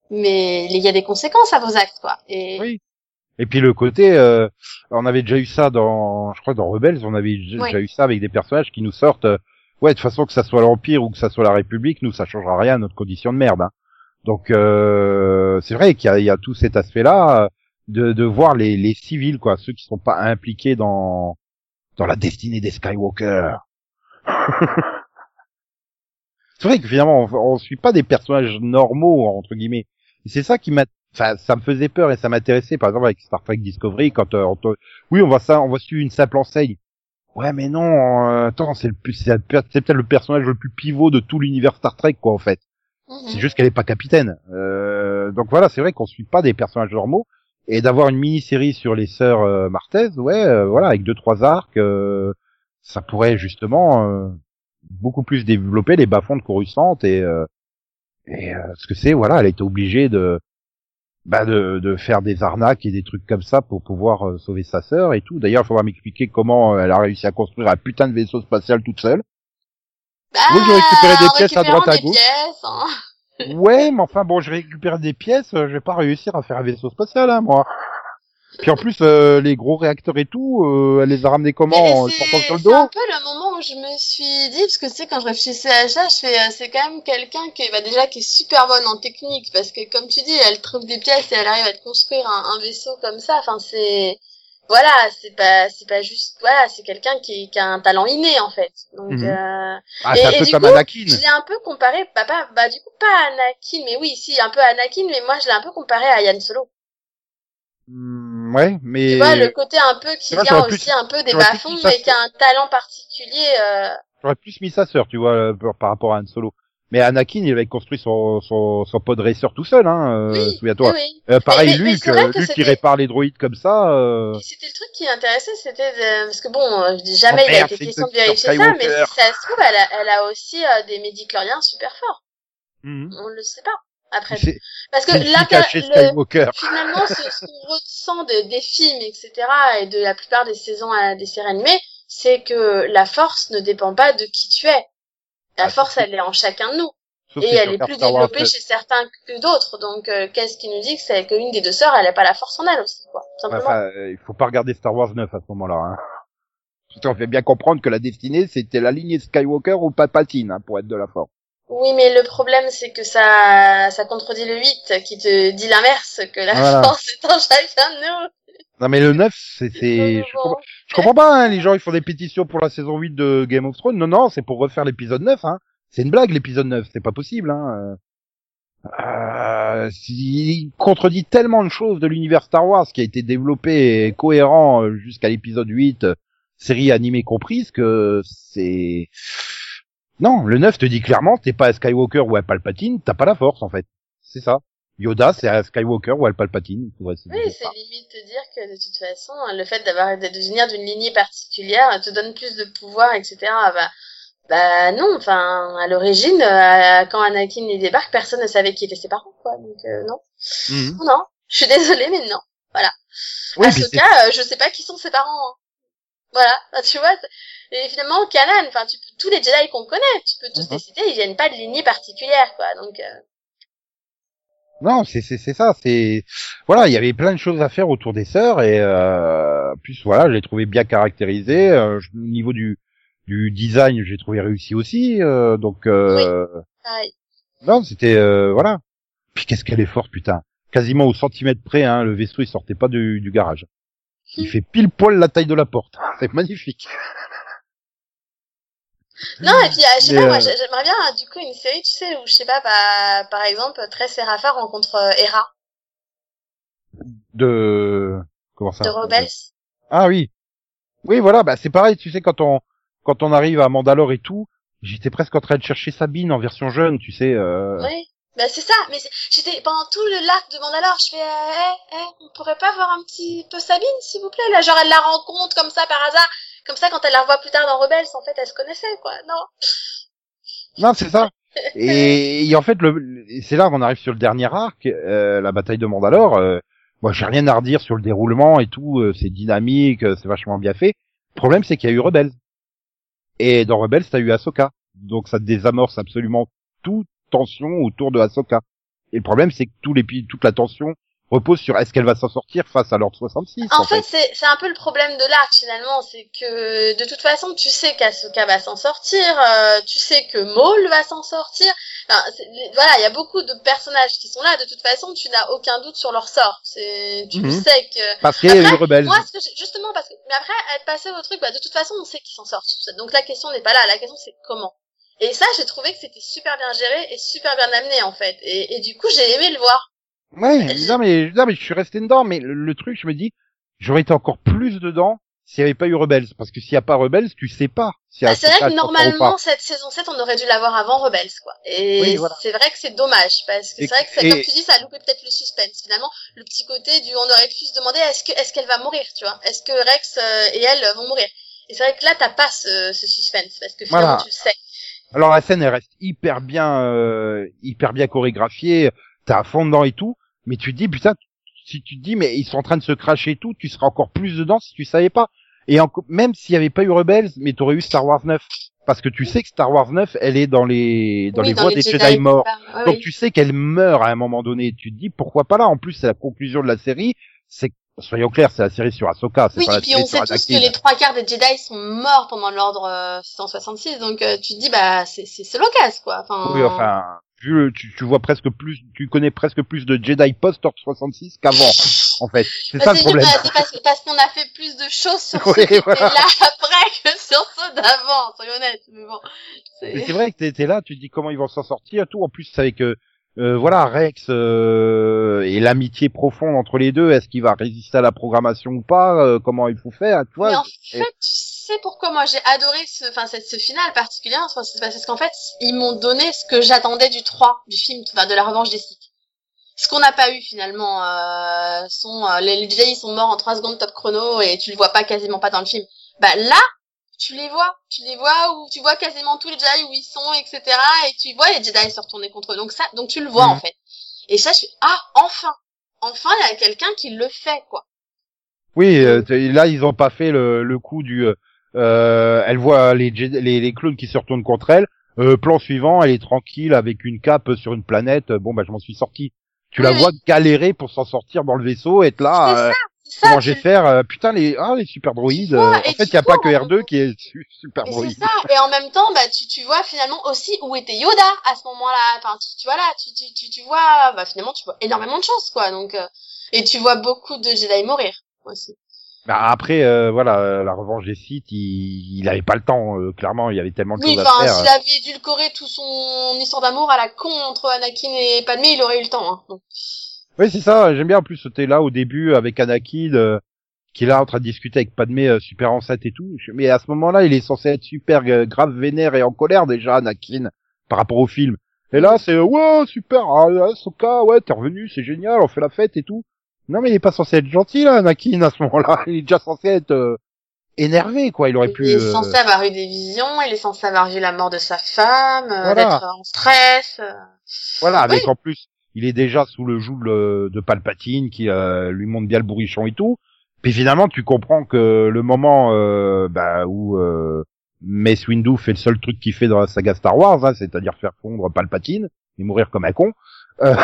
mais il y a des conséquences à vos actes, quoi. Et... Oui. Et puis le côté, euh, on avait déjà eu ça dans, je crois dans Rebels, on avait déjà eu ça avec des personnages qui nous sortent, euh, ouais, de toute façon que ça soit l'Empire ou que ça soit la République, nous ça changera rien à notre condition de merde. Hein. Donc euh, c'est vrai qu'il y, y a, tout cet aspect-là de, de voir les, les civils, quoi, ceux qui sont pas impliqués dans dans la destinée des Skywalker. c'est vrai que finalement on, on suit pas des personnages normaux entre guillemets c'est ça qui m'a, enfin, ça me faisait peur et ça m'intéressait, par exemple avec Star Trek Discovery, quand euh, on oui, on voit ça, on voit suivre une simple enseigne. Ouais, mais non, euh, attends, c'est le c'est peut-être le personnage le plus pivot de tout l'univers Star Trek, quoi, en fait. Mhm. C'est juste qu'elle est pas capitaine. Euh, donc voilà, c'est vrai qu'on suit pas des personnages normaux et d'avoir une mini-série sur les sœurs euh, Martez, ouais, voilà, avec deux trois arcs, ça pourrait justement beaucoup plus développer les bas-fonds de Coruscant et et euh, ce que c'est, voilà, elle a été obligée de, bah de, de faire des arnaques et des trucs comme ça pour pouvoir euh, sauver sa sœur et tout. D'ailleurs, il faudra m'expliquer comment euh, elle a réussi à construire un putain de vaisseau spatial toute seule. Bah, j'ai récupéré des pièces à droite à gauche. hein. ouais, mais enfin bon, je récupère des pièces, je vais pas réussir à faire un vaisseau spatial, hein, moi. Puis en plus, euh, les gros réacteurs et tout, euh, elle les a ramenés comment en portant sur le dos C'est un peu le moment où je me suis dit, parce que tu sais, quand je réfléchissais à ça, je fais, euh, c'est quand même quelqu'un qui, va déjà, qui est super bonne en technique, parce que comme tu dis, elle trouve des pièces et elle arrive à te construire un, vaisseau comme ça. Enfin, c'est, voilà, c'est pas, c'est pas juste, voilà, c'est quelqu'un qui, qui a un talent inné en fait. Donc, euh... ah, et, un peu comme Anakin. Je l'ai un peu comparé, papa, bah du coup pas Anakin, mais oui, si un peu Anakin, mais moi je l'ai un peu comparé à Yann Solo. Hmm, ouais, mais. Tu vois, le côté un peu qui vient aussi un peu des bas-fonds, mais qui a un talent particulier. Euh... J'aurais plus mis sa sœur, tu vois, euh, par rapport à Han Solo. Mais Anakin, il avait construit son, son, son pod racer tout seul, hein, euh, souviens-toi. Oui, Euh, pareil, mais, Luke, euh, Luke qui répare les droïdes comme ça. Euh... C'était le truc qui m'intéressait, c'était parce que bon, jamais oh, il a été question de vérifier ça, mais si ça se trouve, elle a, elle a aussi des médicloriens super forts. Mm -hmm. On le sait pas après. Parce que là, le, finalement, ce, qu'on ressent de, des films, etc., et de la plupart des saisons à des séries animées, c'est que la force ne dépend pas de qui tu es. La ah, force, elle est en chacun de nous. et elle est plus développée chez certains que d'autres. Donc, euh, qu'est-ce qui nous dit que c'est qu'une des deux sœurs, elle n'a pas la force en elle aussi, quoi. Simplement. Enfin, il faut pas regarder Star Wars 9 à ce moment-là. Hein. On fait bien comprendre que la destinée, c'était la lignée Skywalker ou Palpatine, hein, pour être de la force. Oui, mais le problème, c'est que ça, ça contredit le 8, qui te dit l'inverse, que la Voilà. force est en chacun de nous. Non mais le 9, c'est... c'est- Je, comprends... je comprends pas, hein, les gens ils font des pétitions pour la saison 8 de Game of Thrones. Non, non, c'est pour refaire l'épisode 9. Hein. C'est une blague l'épisode 9, c'est pas possible. Hein. Euh, il contredit tellement de choses de l'univers Star Wars qui a été développé et cohérent euh, jusqu'à l'épisode 8, euh, série animée comprise, que c'est... Non, le 9 te dit clairement, t'es pas à Skywalker ou à Palpatine, t'as pas la force en fait. C'est ça. Yoda, c'est à Skywalker ou à Palpatine. Ouais, c'est Oui, c'est limite te dire que de toute façon, le fait d'avoir de devenir d'une lignée particulière te donne plus de pouvoir, etc. Bah, bah non, enfin, à l'origine, euh, quand Anakin y débarque, personne ne savait qui étaient ses parents, quoi. Donc euh, non, Mhm. non, je suis désolée, mais non. Oui, puis c'est- Ahsoka, euh, je sais pas qui sont ses parents. hein. Voilà, tu vois. c'est- Et finalement, Kanan, enfin, tu peux, tous les Jedi qu'on connaît, tu peux tous Mhm. les citer, ils viennent pas de lignée particulière, quoi. Donc, euh, Non, c'est c'est c'est ça. C'est voilà, il y avait plein de choses à faire autour des sœurs et euh, plus voilà, je l'ai trouvé bien caractérisé. Euh, au niveau du du design, j'ai trouvé réussi aussi. euh, donc euh, non, c'était euh, voilà. Puis qu'est-ce qu'elle est forte, putain. Quasiment au centimètre près, hein, le vaisseau il sortait pas du, du garage. Il fait pile poil la taille de la porte. C'est magnifique. Non, et puis, euh, je sais Mais, pas, moi, euh, j'ai- j'aimerais bien, euh, du coup, une série, tu sais, où, je sais pas, bah, par exemple, Tress Serapha rencontre euh, Hera De comment ça de Rebels. Ah oui. Oui, voilà, bah c'est pareil, tu sais quand on quand on arrive à Mandalore et tout, j'étais presque en train de chercher Sabine en version jeune, tu sais euh... Oui. Bah, c'est ça, mais j'étais, pendant tout le lac de Mandalore, je fais, euh, eh, eh, on pourrait pas voir un petit peu Sabine, s'il vous plaît, là, genre, elle la rencontre comme ça, par hasard. Comme ça, quand elle la revoit plus tard dans Rebels, en fait, elle se connaissait, quoi. Non. Non, c'est ça. Et, et en fait, le, c'est là qu'on arrive sur le dernier arc, euh, la bataille de Mandalore. Euh, moi, j'ai rien à redire sur le déroulement et tout. euh, c'est dynamique, euh, c'est vachement bien fait. Le problème, c'est qu'il y a eu Rebels. Et dans Rebels, t'as eu Ahsoka. Donc, ça désamorce absolument toute tension autour de Ahsoka. Et le problème, c'est que tous les, toute la tension repose sur est-ce qu'elle va s'en sortir face à l'ordre 66. En fait, c'est c'est un peu le problème de l'arc finalement, c'est que de toute façon, tu sais qu'Ahsoka va s'en sortir, euh, tu sais que Maul va s'en sortir. Enfin, voilà, il y a beaucoup de personnages qui sont là. De toute façon, tu n'as aucun doute sur leur sort. C'est, tu Mhm. sais que. Parce qu'il y a eu Après, Rebels. Moi, que justement, parce que mais après être passé au truc, bah, de toute façon, on sait qu'ils s'en sortent. Donc la question n'est pas là. La question c'est comment. Et ça, j'ai trouvé que c'était super bien géré et super bien amené en fait. Et, et du coup, j'ai aimé le voir. Ouais, non mais, non mais je suis resté dedans, mais le, le truc, je me dis, j'aurais été encore plus dedans s'il n'y avait pas eu Rebels, parce que s'il n'y a pas Rebels, tu sais pas. Si Bah, c'est vrai que normalement cette saison 7 on aurait dû l'avoir avant Rebels quoi. Et Oui, voilà. c'est vrai que c'est dommage parce que c'est vrai que ça, et- comme tu dis ça a loupé peut-être le suspense finalement le petit côté du on aurait pu se demander est-ce que est-ce qu'elle va mourir tu vois? Est-ce que Rex euh, et elle vont mourir? Et c'est vrai que là t'as pas ce, ce suspense parce que finalement Voilà. tu le sais. Alors la scène, elle reste hyper bien, euh, hyper bien chorégraphiée, t'es à fond dedans et tout, mais tu te dis, putain, si tu te dis, mais ils sont en train de se cracher et tout, tu serais encore plus dedans si tu savais pas. Et même s'il y avait pas eu Rebels, mais t'aurais eu Star Wars 9. Parce que tu sais que Star Wars 9, elle est dans les, dans Oui, les voies des Jedi, morts. ouais, Donc oui. tu sais qu'elle meurt à un moment donné. Tu te dis pourquoi pas là? En plus, c'est la conclusion de la série. C'est soyons clairs, c'est la série sur Ahsoka. C'est Oui, pas et puis série on sait tous que les trois quarts des Jedi sont morts pendant l'ordre euh, 666, donc euh, tu te dis bah c'est c'est c'est l'occasion quoi. Enfin, Oui, enfin, vu le- tu, tu vois presque plus, tu connais presque plus de Jedi post Ordre 66 qu'avant. En fait, c'est Bah, ça le c'est problème. bah, c'est parce, parce qu'on a fait plus de choses sur ceux qui voilà. là après que sur ceux d'avant, soyons honnêtes. Mais bon, c'est... vrai que t'étais là, tu te dis comment ils vont s'en sortir, tout. En plus, c'est avec euh, euh, voilà Rex euh, et l'amitié profonde entre les deux. Est-ce qu'il va résister à la programmation ou pas euh, Comment il faut faire Tu vois Mais en fait, tu sais pourquoi moi j'ai adoré ce, enfin, cette, ce final particulier, c'est parce qu'en fait, ils m'ont donné ce que j'attendais du 3, du film, enfin, de la revanche des Sith. Ce qu'on n'a pas eu finalement, euh, sont, euh, les, les Jedi sont morts en 3 secondes top chrono et tu le vois pas quasiment pas dans le film. Bah là, tu les vois, tu les vois où tu vois quasiment tous les Jedi où ils sont, etc. Et tu vois les Jedi se retourner contre eux. Donc ça, donc tu le vois Mhm. en fait. Et ça, je suis ah enfin, enfin il y a quelqu'un qui le fait quoi. Oui, euh, là ils ont pas fait le, le coup du. euh, euh, elle voit les, Jedi- les les clones qui se retournent contre elle. Euh, plan suivant, elle est tranquille avec une cape sur une planète. Bon bah je m'en suis sorti. Tu la Oui, vois galérer pour s'en sortir dans le vaisseau, être là. Ça, comment vais faire euh, Putain, les ah les super droïdes. Vois, euh, en fait, il y a pas que en R2 qui est su- super droïde. c'est ça. Et en même temps, bah, tu, tu vois finalement aussi où était Yoda à ce moment-là. Enfin, tu, tu vois là, tu, tu, tu, tu vois, bah, finalement, tu vois énormément de choses, quoi. Donc, euh, et tu vois beaucoup de Jedi mourir aussi. Bah, après, euh, voilà, euh, la revanche des Sith, il, il avait pas le temps. euh, clairement, il y avait tellement de Oui, choses à enfin, faire. s'il avait édulcoré tout son histoire d'amour à la con entre Anakin et Padmé, il aurait eu le temps. Hein. Donc, Oui, c'est ça. J'aime bien. En plus, c'était là au début avec Anakin, euh, qui est là en train de discuter avec Padmé, euh, super enceinte et tout. Mais à ce moment-là, il est censé être super euh, grave, vénère et en colère déjà, Anakin, par rapport au film. Et là, c'est euh, ouais, super, ah, Ahsoka, ouais, t'es revenu, c'est génial, on fait la fête et tout. Non, mais il est pas censé être gentil là, Anakin, à ce moment-là. Il est déjà censé être euh, énervé, quoi. Il aurait pu. il est euh, censé avoir eu des visions, il est censé avoir vu la mort de sa femme, euh, d'être en stress. euh. Voilà, avec en plus, il est déjà sous le joug de, de Palpatine qui euh, lui montre bien le bourrichon et tout. Puis finalement, tu comprends que le moment euh, bah, où euh, Mace Windu fait le seul truc qu'il fait dans la saga Star Wars, hein, c'est-à-dire faire fondre Palpatine et mourir comme un con. euh,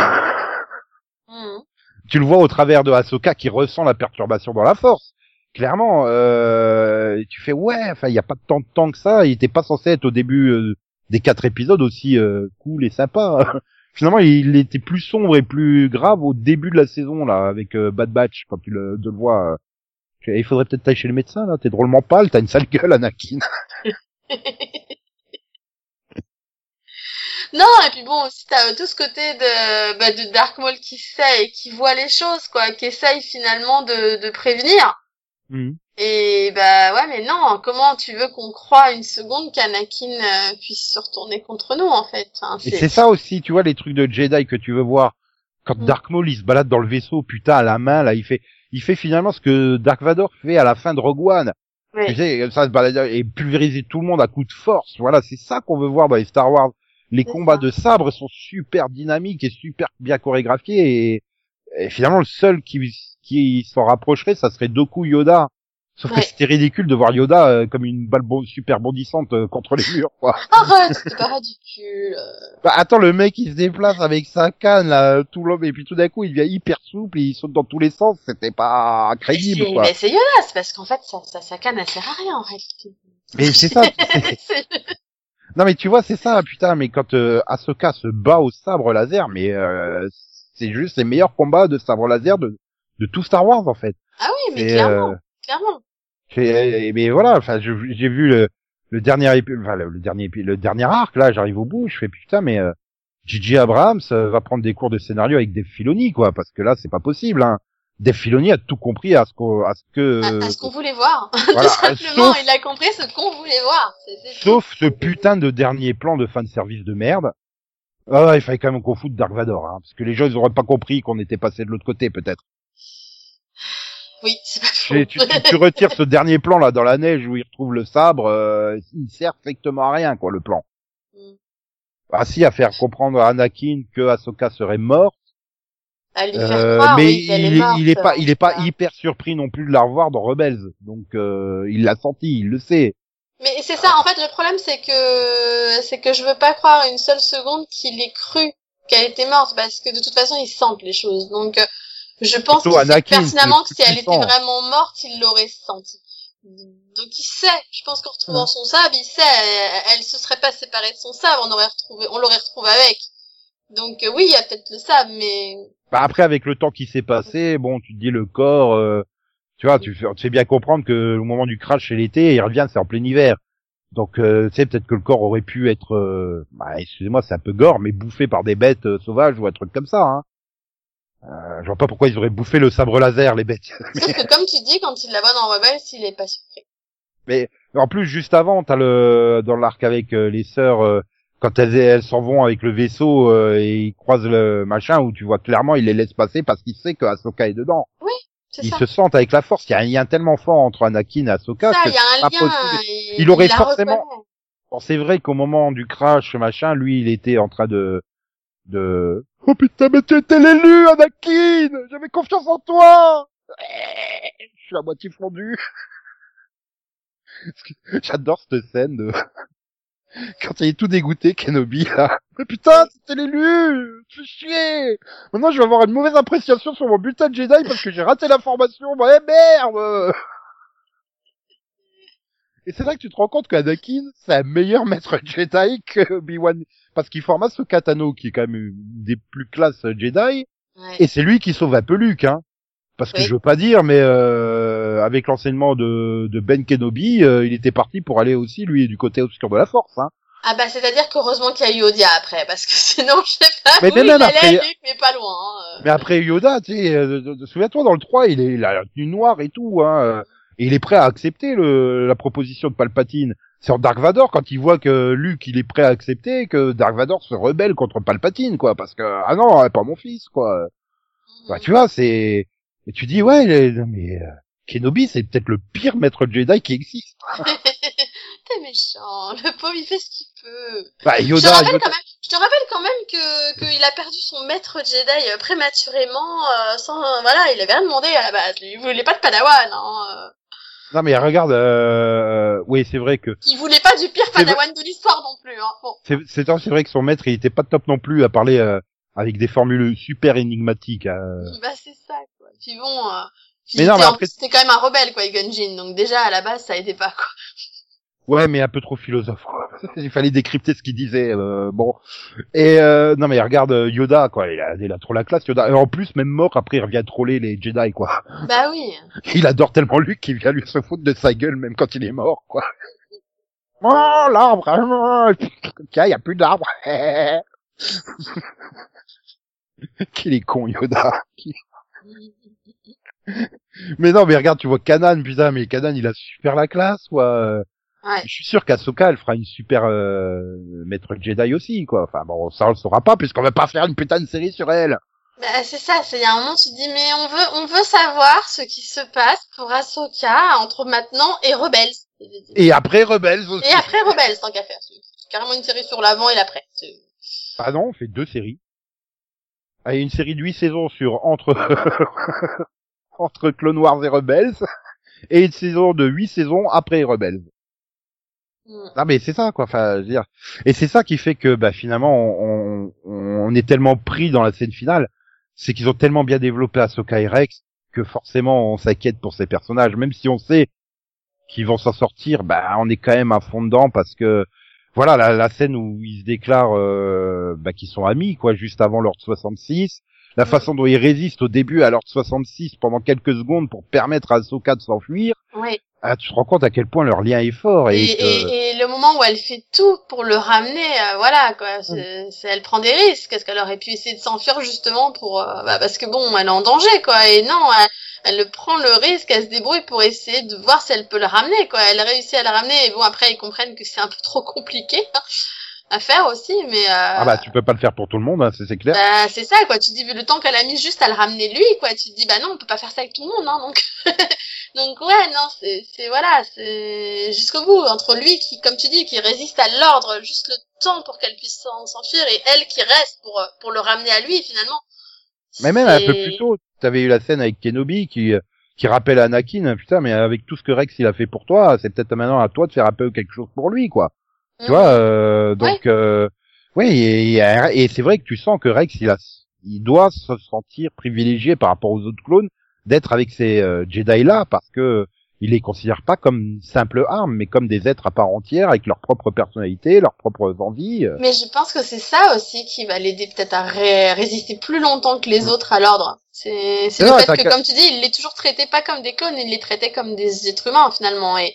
Mhm. tu le vois au travers de Ahsoka qui ressent la perturbation dans la Force. Clairement, euh, tu fais ouais, enfin il y a pas tant de temps que ça. Il était pas censé être au début euh, des quatre épisodes aussi euh, cool et sympa. Finalement, il était plus sombre et plus grave au début de la saison là, avec euh, Bad Batch quand tu le, de le vois. euh. Il faudrait peut-être aller chez le médecin là. T'es drôlement pâle, t'as une sale gueule, Anakin. Non, et puis bon, aussi t'as tout ce côté de, bah, de Dark Maul qui sait et qui voit les choses, quoi, qui essaye finalement de, de prévenir. Mhm. Et bah ouais, mais non, comment tu veux qu'on croie une seconde qu'Anakin euh, puisse se retourner contre nous, en fait? Et c'est ça aussi, tu vois, les trucs de Jedi que tu veux voir. Quand Mm. Dark Maul, il se balade dans le vaisseau, putain, à la main, là, il fait, il fait finalement ce que Dark Vador fait à la fin de Rogue One. Ouais. Tu sais, ça se balader et pulvériser tout le monde à coup de force. Voilà, c'est ça qu'on veut voir dans les Star Wars. Les combats ça. de sabre sont super dynamiques et super bien chorégraphiés et, et finalement, le seul qui, qui s'en rapprocherait, ça serait Doku Yoda. Sauf que c'était ridicule de voir Yoda euh, comme une balle bon- super bondissante euh, contre les murs, quoi. Arrête, c'est pas ridicule. Bah attends, le mec il se déplace avec sa canne là, tout l'homme et puis tout d'un coup il devient hyper souple et il saute dans tous les sens, c'était pas crédible quoi. mais c'est Yoda, c'est parce qu'en fait, ça, sa canne, elle sert à rien, en réalité. Mais c'est ça. non mais tu vois c'est ça putain, mais quand euh, Ahsoka se bat au sabre laser, mais euh, c'est juste les meilleurs combats de sabre laser de de tout Star Wars en fait. ah oui, mais Et, clairement, euh, clairement. j'ai- mais voilà, enfin j'ai vu le le dernier épi- enfin le, dernier épi- le dernier arc là, j'arrive au bout, je fais putain mais euh, Gigi Abrams euh, va prendre des cours de scénario avec Dave Filoni quoi parce que là c'est pas possible hein. Dave Filoni a tout compris à ce qu'on à ce que À, à ce qu'on voulait voir. voilà, Tout simplement, sauf, il a compris ce qu'on voulait voir. Sauf ce putain de dernier plan de fin de service de merde. Ah il fallait quand même qu'on foute Dark Vador hein, parce que les gens ils auraient pas compris qu'on était passé de l'autre côté peut-être. Oui, c'est pas faux. Tu, tu, retires ce dernier plan là dans la neige où il retrouve le sabre, euh, il sert strictement à rien quoi le plan. Mm. Ah si, à faire comprendre à Anakin que Ahsoka serait morte, À lui faire euh, croire, mais oui, il, est est, morte, il est pas, il est pas hyper surpris non plus de la revoir dans Rebels, donc euh, il l'a senti, il le sait. Mais c'est ça, en fait, le problème, c'est que, c'est que je veux pas croire une seule seconde qu'il ait cru qu'elle était morte, parce que de toute façon, ils sentent les choses. Donc, euh, je pense pertinemment que si elle le était vraiment morte, il l'aurait senti. Donc, il sait. Je pense qu'en retrouvant son sabre, il sait. Elle, elle se serait pas séparée de son sabre, on aurait retrouvé, on l'aurait retrouvé avec. Donc, euh, oui, il y a peut-être le sabre, mais Bah après avec le temps qui s'est passé, bon tu te dis le corps, euh, tu vois, tu fais, tu fais bien comprendre que au moment du crash c'est l'été, il revient c'est en plein hiver. Donc euh, tu sais peut-être que le corps aurait pu être, euh, bah, excusez-moi c'est un peu gore, mais bouffé par des bêtes euh, sauvages ou un truc comme ça. Hein. Euh, je vois pas pourquoi ils auraient bouffé le sabre laser les bêtes. sauf que comme tu dis, quand il la voit dans Rebels, il est pas surpris. Mais en plus juste avant, t'as le dans l'arc avec euh, les sœurs euh, quand elles elles s'en vont avec le vaisseau euh, et ils croisent le machin où tu vois clairement il les laisse passer parce qu'il sait que Ahsoka est dedans. C'est Ils ça. se sentent avec la force. Il y a un lien tellement fort entre Anakin et Ahsoka Ça, que il y a un lien. et Il aurait forcément-. Bon, c'est vrai qu'au moment du crash, machin, lui, il était en train de, de, oh putain, mais tu étais l'élu, Anakin! J'avais confiance en toi! Je suis à moitié fondu. J'adore cette scène de, quand il est tout dégoûté, Kenobi, là. Mais putain, c'était l'élu! Tu chier! Maintenant, je vais avoir une mauvaise appréciation sur mon bulletin de Jedi parce que j'ai raté la formation. Ouais, merde! Et c'est là que tu te rends compte qu'Anakin, c'est un meilleur maître Jedi que Obi-Wan. Parce qu'il forme ce Katano, qui est quand même une des plus classes Jedi. Ouais. Et c'est lui qui sauve un peu Luke, hein. Parce que je veux pas dire, mais euh, avec l'enseignement de, de Ben Kenobi, euh, il était parti pour aller aussi, lui, du côté obscur de la Force, hein. Ah bah c'est-à-dire qu'heureusement qu'il y a eu Odia après, parce que sinon je sais pas Mais où même il allait après- Luke, mais pas loin. hein. Mais après Yoda, tu sais, euh, souviens-toi, dans le 3, il, est, il a la tenue noire et tout, hein. euh, Et il est prêt à accepter le, la proposition de Palpatine. C'est en Dark Vador quand il voit que Luke, il est prêt à accepter que Dark Vador se rebelle contre Palpatine, quoi. Parce que, ah non, pas mon fils, quoi. Bah, tu vois, c'est... Et tu dis, ouais, mais euh, Kenobi, c'est peut-être le pire maître Jedi qui existe. T'es méchant, le pauvre il fait ce qu'il peut. Bah, je, te Yoda, rappelle Yoda- quand même, je te rappelle quand même que qu'il a perdu son maître Jedi euh, prématurément, euh, sans voilà, il avait rien demandé à la base. Il voulait pas de Padawan, hein. Non, mais regarde, euh... oui, c'est vrai que Il voulait pas du pire Padawan de l'histoire non plus. Hein. Bon. c'est c'est vrai que son maître, il était pas top non plus à parler euh, avec des formules super énigmatiques. euh. Bah c'est ça quoi. Puis bon, euh, puis Mais non, c'était- mais après- c'était quand même un rebelle quoi, Gunjin. Donc déjà à la base ça aidait pas quoi. Ouais, mais un peu trop philosophe. Quoi. Il fallait décrypter ce qu'il disait. euh, bon. Et euh, non, mais regarde euh, Yoda, quoi. Il a, il a trop la classe, Yoda. Et en plus, même mort, après, il revient troller les Jedi, quoi. Bah oui. Il adore tellement Luke qu'il vient lui se foutre de sa gueule, même quand il est mort, quoi. Oh, l'arbre hein, Tiens, y a plus d'arbre Qu'il est con, Yoda. Mais non, mais regarde, tu vois Kanan, putain, mais Kanan, il a super la classe, quoi. Ouais. Je suis sûr qu'Asoka, elle fera une super euh, maître Jedi aussi, quoi. Enfin bon, ça on le saura pas, puisqu'on va pas faire une putain de série sur elle. Bah, c'est ça, c'est il y a un moment tu te dis mais on veut on veut savoir ce qui se passe pour Ahsoka entre maintenant et Rebels. Et après Rebels aussi. Et après Rebels tant qu'à faire. C'est carrément une série sur l'avant et l'après. Ah non, on fait deux séries. Ah, une série de huit saisons sur entre entre Clone Wars et Rebels, et une saison de huit saisons après Rebels. Hmm. Ah mais c'est ça quoi, enfin je veux dire, et c'est ça qui fait que bah finalement on, on, on est tellement pris dans la scène finale, c'est qu'ils ont tellement bien développé Ahsoka et Rex que forcément on s'inquiète pour ces personnages, même si on sait qu'ils vont s'en sortir, bah on est quand même à fond dedans parce que voilà la, la scène où ils se déclarent euh, bah, qu'ils sont amis quoi, juste avant l'ordre 66, la Mm. façon dont ils résistent au début à l'ordre 66 pendant quelques secondes pour permettre à Ahsoka de s'enfuir, Ouais. Ah, tu te rends compte à quel point leur lien est fort et, Et, que- et, et le moment où elle fait tout pour le ramener, euh, voilà quoi, c'est, c'est- elle prend des risques. Est-ce qu'elle aurait pu essayer de s'enfuir justement pour, euh, bah, parce que bon, elle est en danger quoi. Et non, elle, elle le prend le risque, elle se débrouille pour essayer de voir si elle peut le ramener quoi. Elle réussit à le ramener et bon après ils comprennent que c'est un peu trop compliqué hein, à faire aussi, mais euh, Ah bah tu peux pas le faire pour tout le monde, hein, c'est clair. bah, c'est ça quoi. Tu dis vu le temps qu'elle a mis juste à le ramener lui quoi. Tu te dis bah non on peut pas faire ça avec tout le monde hein, donc. Donc ouais non c'est c'est voilà c'est jusqu'au bout entre lui qui comme tu dis qui résiste à l'ordre juste le temps pour qu'elle puisse s'en- s'enfuir et elle qui reste pour euh, pour le ramener à lui finalement. Mais même un peu plus tôt, t'avais eu la scène avec Kenobi qui qui rappelle à Anakin, putain, mais avec tout ce que Rex il a fait pour toi, c'est peut-être maintenant à toi de faire un peu quelque chose pour lui, quoi. Tu vois, euh, donc euh, oui, et, et- et c'est vrai que tu sens que Rex il a, il doit se sentir privilégié par rapport aux autres clones d'être avec ces euh, Jedi là parce que il les considère pas comme simples armes, mais comme des êtres à part entière avec leur propre personnalité, leurs propres envies. euh. Mais je pense que c'est ça aussi qui va l'aider peut-être à ré- résister plus longtemps que les autres à l'ordre. C'est le fait que, comme tu dis, il les toujours traités pas comme des clones, il les traitait comme des êtres humains finalement. Et,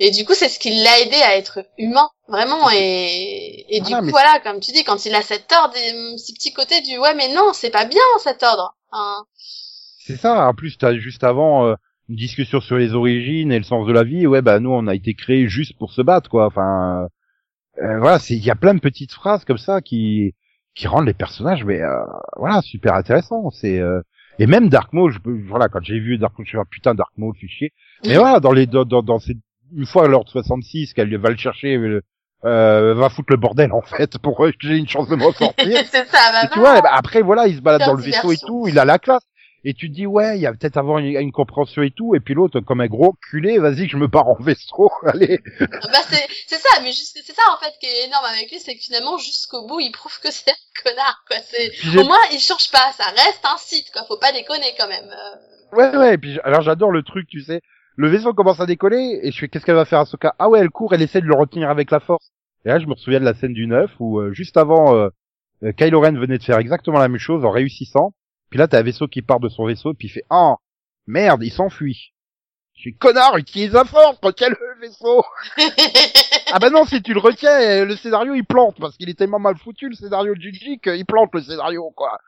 et du coup, c'est ce qui l'a aidé à être humain, vraiment. Et, et du Voilà, coup, voilà, comme tu dis, quand il a cet ordre, et, ce petit côté du ouais, mais non, c'est pas bien cet ordre. Hein. C'est ça. En plus, t'as juste avant euh, une discussion sur les origines et le sens de la vie. Ouais, bah nous, on a été créés juste pour se battre, quoi. Enfin, euh, voilà, c'est il y a plein de petites phrases comme ça qui qui rendent les personnages, mais euh, voilà, super intéressants. C'est euh, et même Dark Maul, je voilà, quand j'ai vu Dark Maul, je suis dit, Ah, putain, Dark Maul, fait chier. Mais voilà, dans les dans dans, dans ces une fois l'ordre 66 qu'elle va le chercher. euh, euh, va foutre le bordel en fait pour que j'ai une chance de m'en sortir c'est ça, bah, et tu vois, bah, après voilà, il se balade dans le vaisseau et tout, il a la classe. et tu te dis ouais, il y a peut-être avoir une, une, compréhension et tout, et puis l'autre comme un gros culé, vas-y, je me pars en vaisseau, allez. bah c'est c'est ça, mais c'est ça en fait qui est énorme avec lui, c'est que finalement jusqu'au bout il prouve que c'est un connard quoi. C'est au moins il change pas, ça reste un site quoi, faut pas déconner quand même. Euh. Ouais ouais, et puis alors j'adore le truc, tu sais, le vaisseau commence à décoller et je fais qu'est-ce qu'elle va faire à Soka Ah ouais, elle court, elle essaie de le retenir avec la force. Et là je me souviens de la scène du 9 où euh, juste avant euh, Kylo Ren venait de faire exactement la même chose en réussissant puis là, t'as un vaisseau qui part de son vaisseau, et puis il fait « Ah, merde, il s'enfuit. » Je suis connard, utilise la force, retiens le vaisseau Ah bah non, si tu le retiens, le scénario il plante, parce qu'il est tellement mal foutu le scénario de Gigi qu'il plante le scénario, quoi.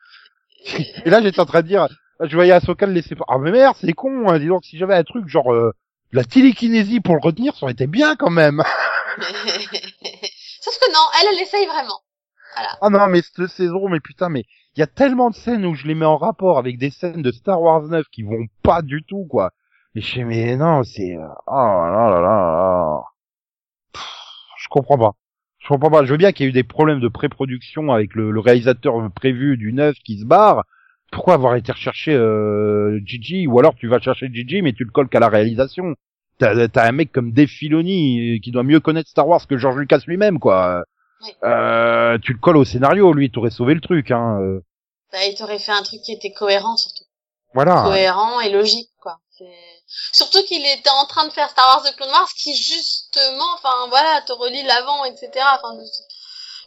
Et là, j'étais en train de dire, je voyais Ahsoka le laisser... Ah mais merde, c'est con, hein. dis donc, si j'avais un truc genre... Euh, la télékinésie pour le retenir, ça aurait été bien quand même. Sauf que non, elle, elle essaye vraiment. Voilà. Ah non, mais cette saison, mais putain, mais il y a tellement de scènes où je les mets en rapport avec des scènes de Star Wars 9 qui vont pas du tout, quoi. Et je fais, mais non, c'est, euh, oh là là là là. je comprends pas. Je comprends pas. Je veux bien qu'il y ait eu des problèmes de pré-production avec le, réalisateur prévu du 9 qui se barre. Pourquoi avoir été recherché euh, Gigi? Ou alors tu vas chercher Gigi mais tu le colles qu'à la réalisation. T'as as un mec comme Dave Filoni euh, qui doit mieux connaître Star Wars que George Lucas lui-même quoi. Euh, tu le colles au scénario, lui, t'aurais sauvé le truc. Hein. Euh. Bah, il t'aurait fait un truc qui était cohérent surtout. Voilà. Cohérent et logique, quoi. Surtout qu'il était en train de faire Star Wars The Clone Wars, qui justement, enfin voilà, te relie l'avant, etc. Enfin,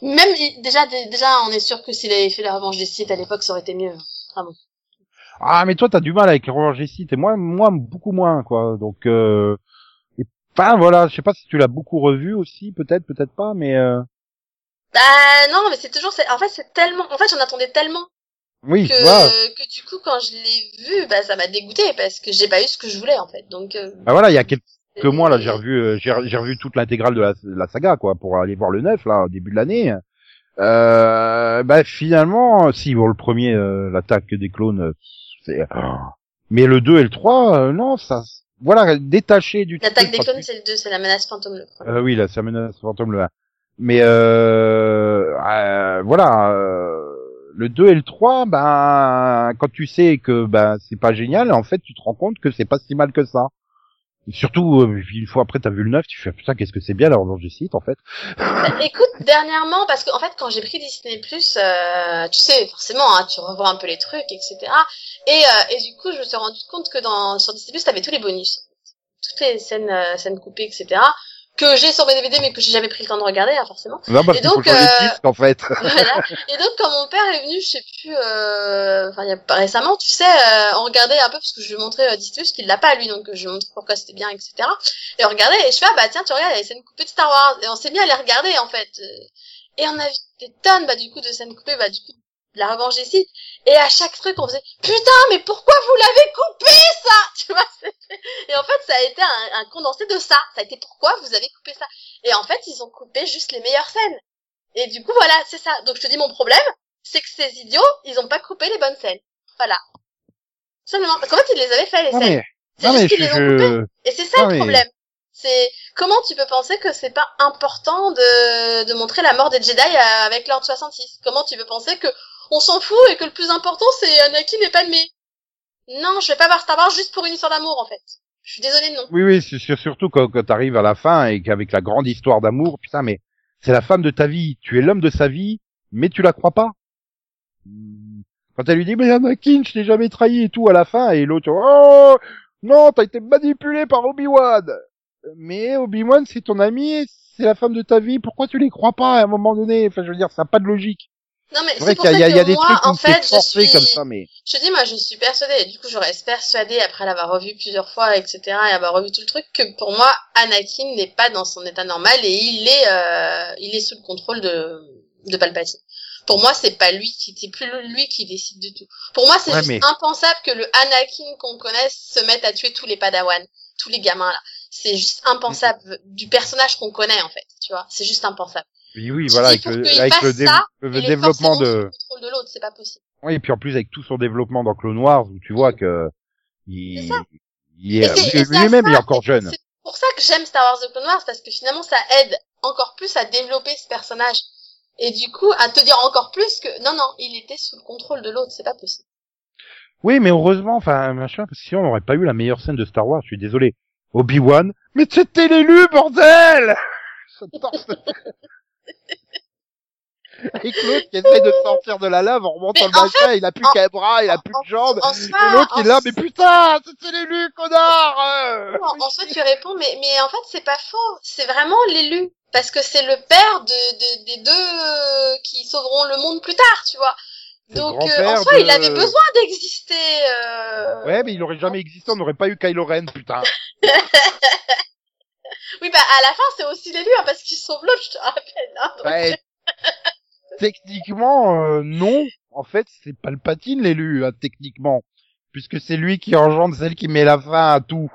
même déjà, déjà, on est sûr que s'il avait fait la revanche des sites à l'époque, ça aurait été mieux. Ah. Ah mais toi t'as du mal avec la des sites et moi, moi beaucoup moins quoi. Donc, euh... enfin voilà, je sais pas si tu l'as beaucoup revu aussi, peut-être, peut-être pas, mais. Euh... Bah non, mais c'est toujours, en fait c'est tellement, en fait j'en attendais tellement. Oui, que, que du coup quand je l'ai vu, bah ça m'a dégoûté parce que j'ai pas eu ce que je voulais en fait. Donc. Euh, bah voilà, il y a quelques mois là, j'ai revu, euh, j'ai revu toute l'intégrale de la, saga quoi pour aller voir le 9 là au début de l'année. Euh, bah finalement, si bon le premier, euh, l'attaque des clones, c'est. Mais le 2 et le 3, non, ça, voilà, détaché du. L'attaque des clones, c'est le 2, c'est la menace fantôme le Euh, oui, là, c'est la menace fantôme le 1. Mais euh, euh, voilà, euh, le 2 et le 3, ben quand tu sais que ben c'est pas génial, en fait tu te rends compte que c'est pas si mal que ça. Surtout euh, une fois après t'as vu le 9, tu fais putain qu'est-ce que c'est bien la revanche du site en fait. Écoute, dernièrement parce qu'en fait quand j'ai pris Disney Plus, euh, tu sais forcément hein, tu revois un peu les trucs etc. Et euh, et du coup je me suis rendu compte que dans sur Disney Plus t'avais tous les bonus, toutes les scènes scènes coupées etc que j'ai sur mes DVD mais que j'ai jamais pris le temps de regarder hein, forcément. Non, bah, et donc euh... en fait. voilà. Et donc quand mon père est venu, je sais plus euh... enfin il y a récemment, tu sais, euh, on regardait un peu parce que je lui montrais euh, Distus qu'il l'a pas lui donc je lui montrais pourquoi c'était bien etc. Et on regardait et je fais ah, bah tiens tu regardes il y a des scènes coupées de Star Wars et on s'est mis à les regarder en fait. Et on a vu des tonnes bah du coup de scènes coupées bah du coup la revanche des sites. Et à chaque truc, on faisait putain, mais pourquoi vous l'avez coupé ça? Tu vois Et en fait, ça a été un, condensé de ça. Ça a été pourquoi vous avez coupé ça? Et en fait, ils ont coupé juste les meilleures scènes. Et du coup, voilà, c'est ça. Donc je te dis, mon problème, c'est que ces idiots, ils ont pas coupé les bonnes scènes. Voilà. Seulement, parce qu'en fait, ils les avaient fait les scènes. C'est juste qu'ils les ont coupées. Et c'est ça le problème. C'est comment tu peux penser que c'est pas important de, de montrer la mort des Jedi avec l'ordre 66 Comment tu peux penser que on s'en fout et que le plus important c'est Anakin et Padmé. Non, je vais pas voir Star Wars juste pour une histoire d'amour en fait. Je suis désolée non. Oui oui, c'est surtout quand, quand t'arrives à la fin et qu'avec la grande histoire d'amour, putain mais c'est la femme de ta vie, tu es l'homme de sa vie, mais tu la crois pas. Quand elle lui dit mais Anakin, je t'ai jamais trahi et tout à la fin et l'autre oh non, t'as été manipulé par Obi-Wan. Mais Obi-Wan c'est ton ami, c'est la femme de ta vie, pourquoi tu les crois pas à un moment donné? Enfin je veux dire, ça n'a pas de logique. Non mais c'est pour ça que moi, en fait, je suis. Comme ça, mais... Je te dis, moi, je suis persuadée. Et du coup, j'aurais persuadé après l'avoir revu plusieurs fois, etc., et avoir revu tout le truc, que pour moi, Anakin n'est pas dans son état normal et il est, euh, il est sous le contrôle de de Palpatine. Pour moi, c'est pas lui qui, c'est plus lui qui décide du tout. Pour moi, c'est juste impensable que le Anakin qu'on connaisse se mette à tuer tous les Padawan, tous les gamins là. C'est juste impensable du personnage qu'on connaît en fait. Tu vois, c'est juste impensable. Oui, oui, voilà, avec, le, avec le, le développement de... contrôle de l'autre, c'est pas possible. Oui, et puis en plus avec tout son développement dans Clone Wars, où tu vois que il, il est, lui-même il est encore jeune. C'est pour ça que j'aime Star Wars The Clone Wars, parce que finalement ça aide encore plus à développer ce personnage. Et du coup, à te dire encore plus que non, non, il était sous le contrôle de l'autre, c'est pas possible. Oui, mais heureusement, enfin, machin, parce que sinon on n'aurait pas eu la meilleure scène de Star Wars, je suis désolé. Obi-Wan, mais c'était l'élu, bordel. Avec l'autre qui essaie de sortir de la lave en remontant Mais le machin, il a plus en- qu'un bras, il a plus En- de jambes. Et l'autre il est là, mais putain, c'était l'élu, connard euh. en, en soi, tu réponds, mais, mais en fait, c'est pas faux. C'est vraiment l'élu. Parce que c'est le père de, de- des deux qui sauveront le monde plus tard, tu vois. C'est Donc, euh, en soi, de- il avait besoin d'exister. euh, Ouais, mais il aurait jamais existé, on n'aurait pas eu Kylo Ren, putain. Oui, bah, à la fin, c'est aussi l'élu, hein, parce qu'il sauve l'autre, je te rappelle. Hein, donc- Ouais. techniquement, euh, non. En fait, c'est Palpatine l'élu, hein, techniquement. Puisque c'est lui qui engendre celle qui met la fin à tout.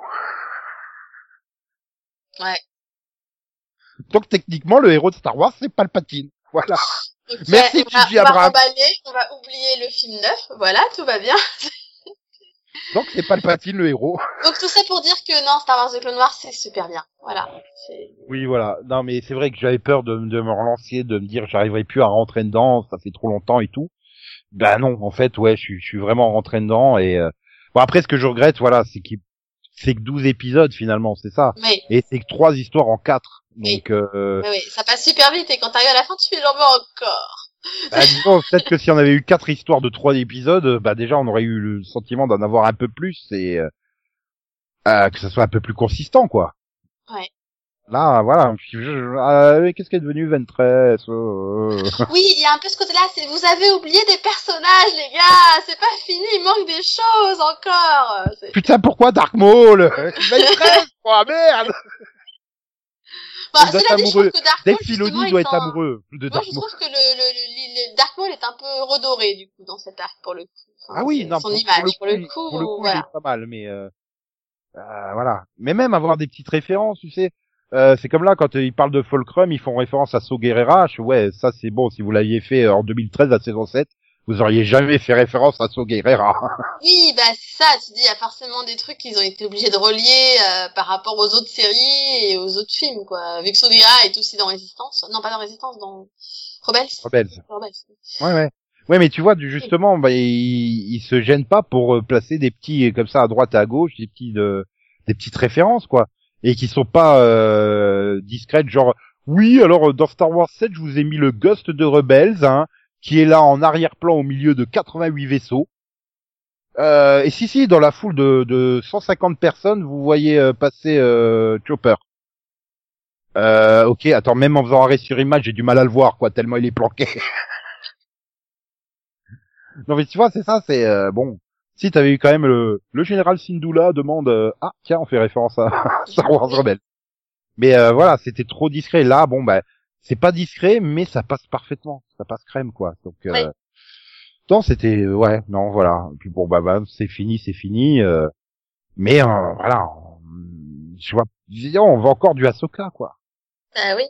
Ouais. Donc techniquement, le héros de Star Wars, c'est Palpatine. Voilà. Merci, on va, Gigi on va Abrams. emballer, on va oublier le film neuf, voilà, tout va bien. Donc c'est Palpatine le héros. Donc tout ça pour dire que non, Star Wars The Clone Wars, c'est super bien. Voilà. Oui, voilà. Non, mais c'est vrai que j'avais peur de, de me relancer, de me dire j'arriverai plus à rentrer dedans, ça fait trop longtemps et tout. Ben non, en fait, ouais, je, suis- je suis vraiment rentré dedans et euh, bon après ce que je regrette, voilà, c'est qu'il c'est que 12 épisodes finalement, c'est ça. Oui, Et c'est que trois histoires en quatre. Oui. Donc euh, oui, oui, ça passe super vite et quand t'arrives à la fin, tu fais j'en veux encore. Bah, disons peut-être que si on avait eu quatre histoires de trois épisodes, bah déjà on aurait eu le sentiment d'en avoir un peu plus et euh, euh, que ça soit un peu plus consistant quoi. Ouais. Là, voilà. mais Qu'est-ce qui est devenu Ventress euh, Oui, il y a un peu ce côté-là, c'est vous avez oublié des personnages, les gars, c'est pas fini, il manque des choses encore. Putain, pourquoi Dark Maul? Ventress, quoi, merde Bah, doit être je amoureux. Dave Filoni il doit être amoureux de Moi, Dark je Maul. trouve que le, le, le, le Dark Maul est un peu redoré, du coup, dans cet arc, pour le coup. Enfin, Ah oui, non, Son pour, image, pour le coup, pour le coup, il voilà. est pas mal, mais euh, euh, voilà. Mais même avoir des petites références, tu sais. Euh, c'est comme là quand euh, ils parlent de Fulcrum, ils font référence à So Guerrera. Je ouais, ça c'est bon. Si vous l'aviez fait euh, en 2013 la saison 7, vous auriez jamais fait référence à So Guerrera. Oui, bah c'est ça, tu dis, il y a forcément des trucs qu'ils ont été obligés de relier euh, par rapport aux autres séries et aux autres films, quoi. Vu que est aussi dans Résistance, non pas dans Résistance, dans Rebels. Rebels. Rebels. Ouais, ouais. Ouais, mais tu vois, du- justement, bah, ils, ils se gênent pas pour euh, placer des petits, comme ça, à droite et à gauche, des petits, de, des petites références, quoi. Et qui sont pas, euh, discrètes, genre, oui, alors, euh, dans Star Wars 7, je vous ai mis le Ghost de Rebels, hein, qui est là en arrière-plan au milieu de 88 vaisseaux. Euh, et si, si, dans la foule de, de 150 personnes, vous voyez euh, passer euh, Chopper. Euh, ok, attends, même en faisant arrêt sur image, j'ai du mal à le voir, quoi, tellement il est planqué. Non mais tu vois, c'est ça, c'est euh, bon. Si t'avais eu quand même le, le général Syndulla demande euh, ah tiens on fait référence à Star Wars Rebelle. Mais voilà, c'était trop discret. Là bon bah c'est pas discret mais ça passe parfaitement, ça passe crème quoi. Donc euh, Oui. non c'était euh, ouais non voilà. Et puis bon bah, bah c'est fini c'est fini. euh, mais euh, voilà, on- je vois, on veut encore du Ahsoka quoi. Bah oui.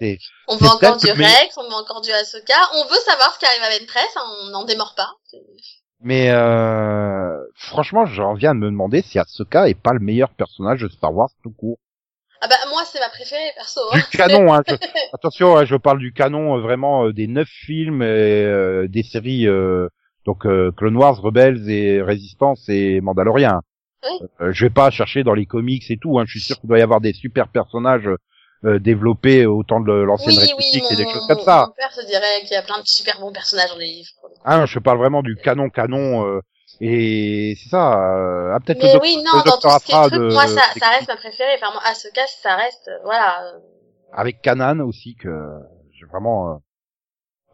C'est On veut encore du mais- Rex, on veut encore du Ahsoka, on veut savoir ce qui arrive à Ventress, hein, on n'en démord pas. Mais euh, franchement, j'en viens de me demander si Ahsoka est pas le meilleur personnage de Star Wars tout court. Moi c'est ma préférée perso. Du Hein. canon, hein, je- attention, hein, je parle du canon euh, vraiment euh, des neuf films et euh, des séries euh, donc euh, Clone Wars, Rebels et Résistance et Mandalorian. Oui. Euh, je vais pas chercher dans les comics et tout. Hein, je suis sûr qu'il doit y avoir des super personnages euh, développés au temps de l'ancienne Oui, République oui, et des mon, choses comme ça. mon père se dirait qu'il y a plein de super bons personnages dans les livres. Ah, je parle vraiment du canon canon euh, et c'est ça. Euh, ah, peut-être le Mais doc- oui, le non, dans docteur tout ce qui est Afra truc, de- moi ça, ça reste ma préférée. Enfin, moi, Asuka, ça reste, euh, voilà. euh, avec Kanan aussi que j'ai vraiment euh,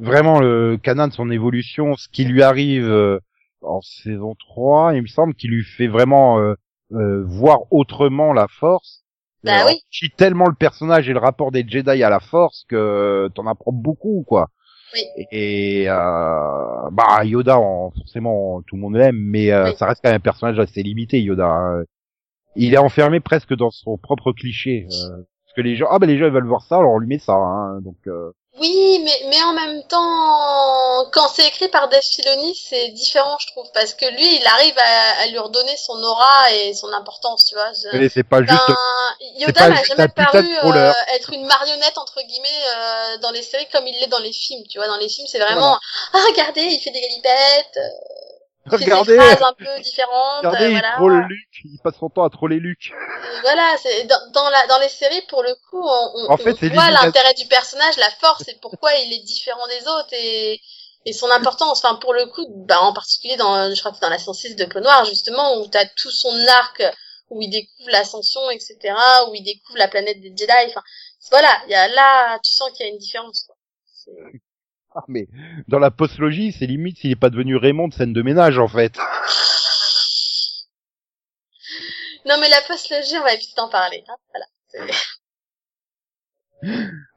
vraiment le Kanan son évolution ce qui lui arrive euh, en saison 3 il me semble qu'il lui fait vraiment euh, euh, voir autrement la force Bah oui. tellement le personnage et le rapport des Jedi à la force que t'en apprends beaucoup quoi Oui. et euh, bah Yoda en- forcément tout le monde l'aime mais euh, Oui. ça reste quand même un personnage assez limité Yoda hein. il est enfermé presque dans son propre cliché euh, que les gens ah ben les gens ils veulent voir ça alors on lui met ça hein, donc euh, Oui, mais, mais en même temps, quand c'est écrit par Dave Filoni, c'est différent, je trouve, parce que lui, il arrive à, à lui redonner son aura et son importance, tu vois. Je- mais c'est pas Ben, juste Yoda pas m'a juste jamais paru euh, être une marionnette entre guillemets euh, dans les séries comme il l'est dans les films. Tu vois, dans les films, c'est vraiment ah regardez, il fait des galipettes. Euh, fait des Regardez, phrases un peu différentes. regardez, euh, il voilà. troll Luc, il passe son temps à troller Luc. Et voilà, c'est dans, dans la dans les séries pour le coup, on, on, En fait, on voit l'intérêt du personnage, la force et pourquoi il est différent des autres et et son importance. Enfin, pour le coup, bah, en particulier dans, je crois que dans la 106 de Clone Noir justement où t'as tout son arc où il découvre l'ascension, etc., où il découvre la planète des Jedi. Enfin, voilà, il y a là, tu sens qu'il y a une différence. Quoi. Ah, mais dans la postlogie, c'est limite s'il n'est pas devenu Raymond de scène de ménage, en fait. Non, mais la postlogie, on va vite en parler.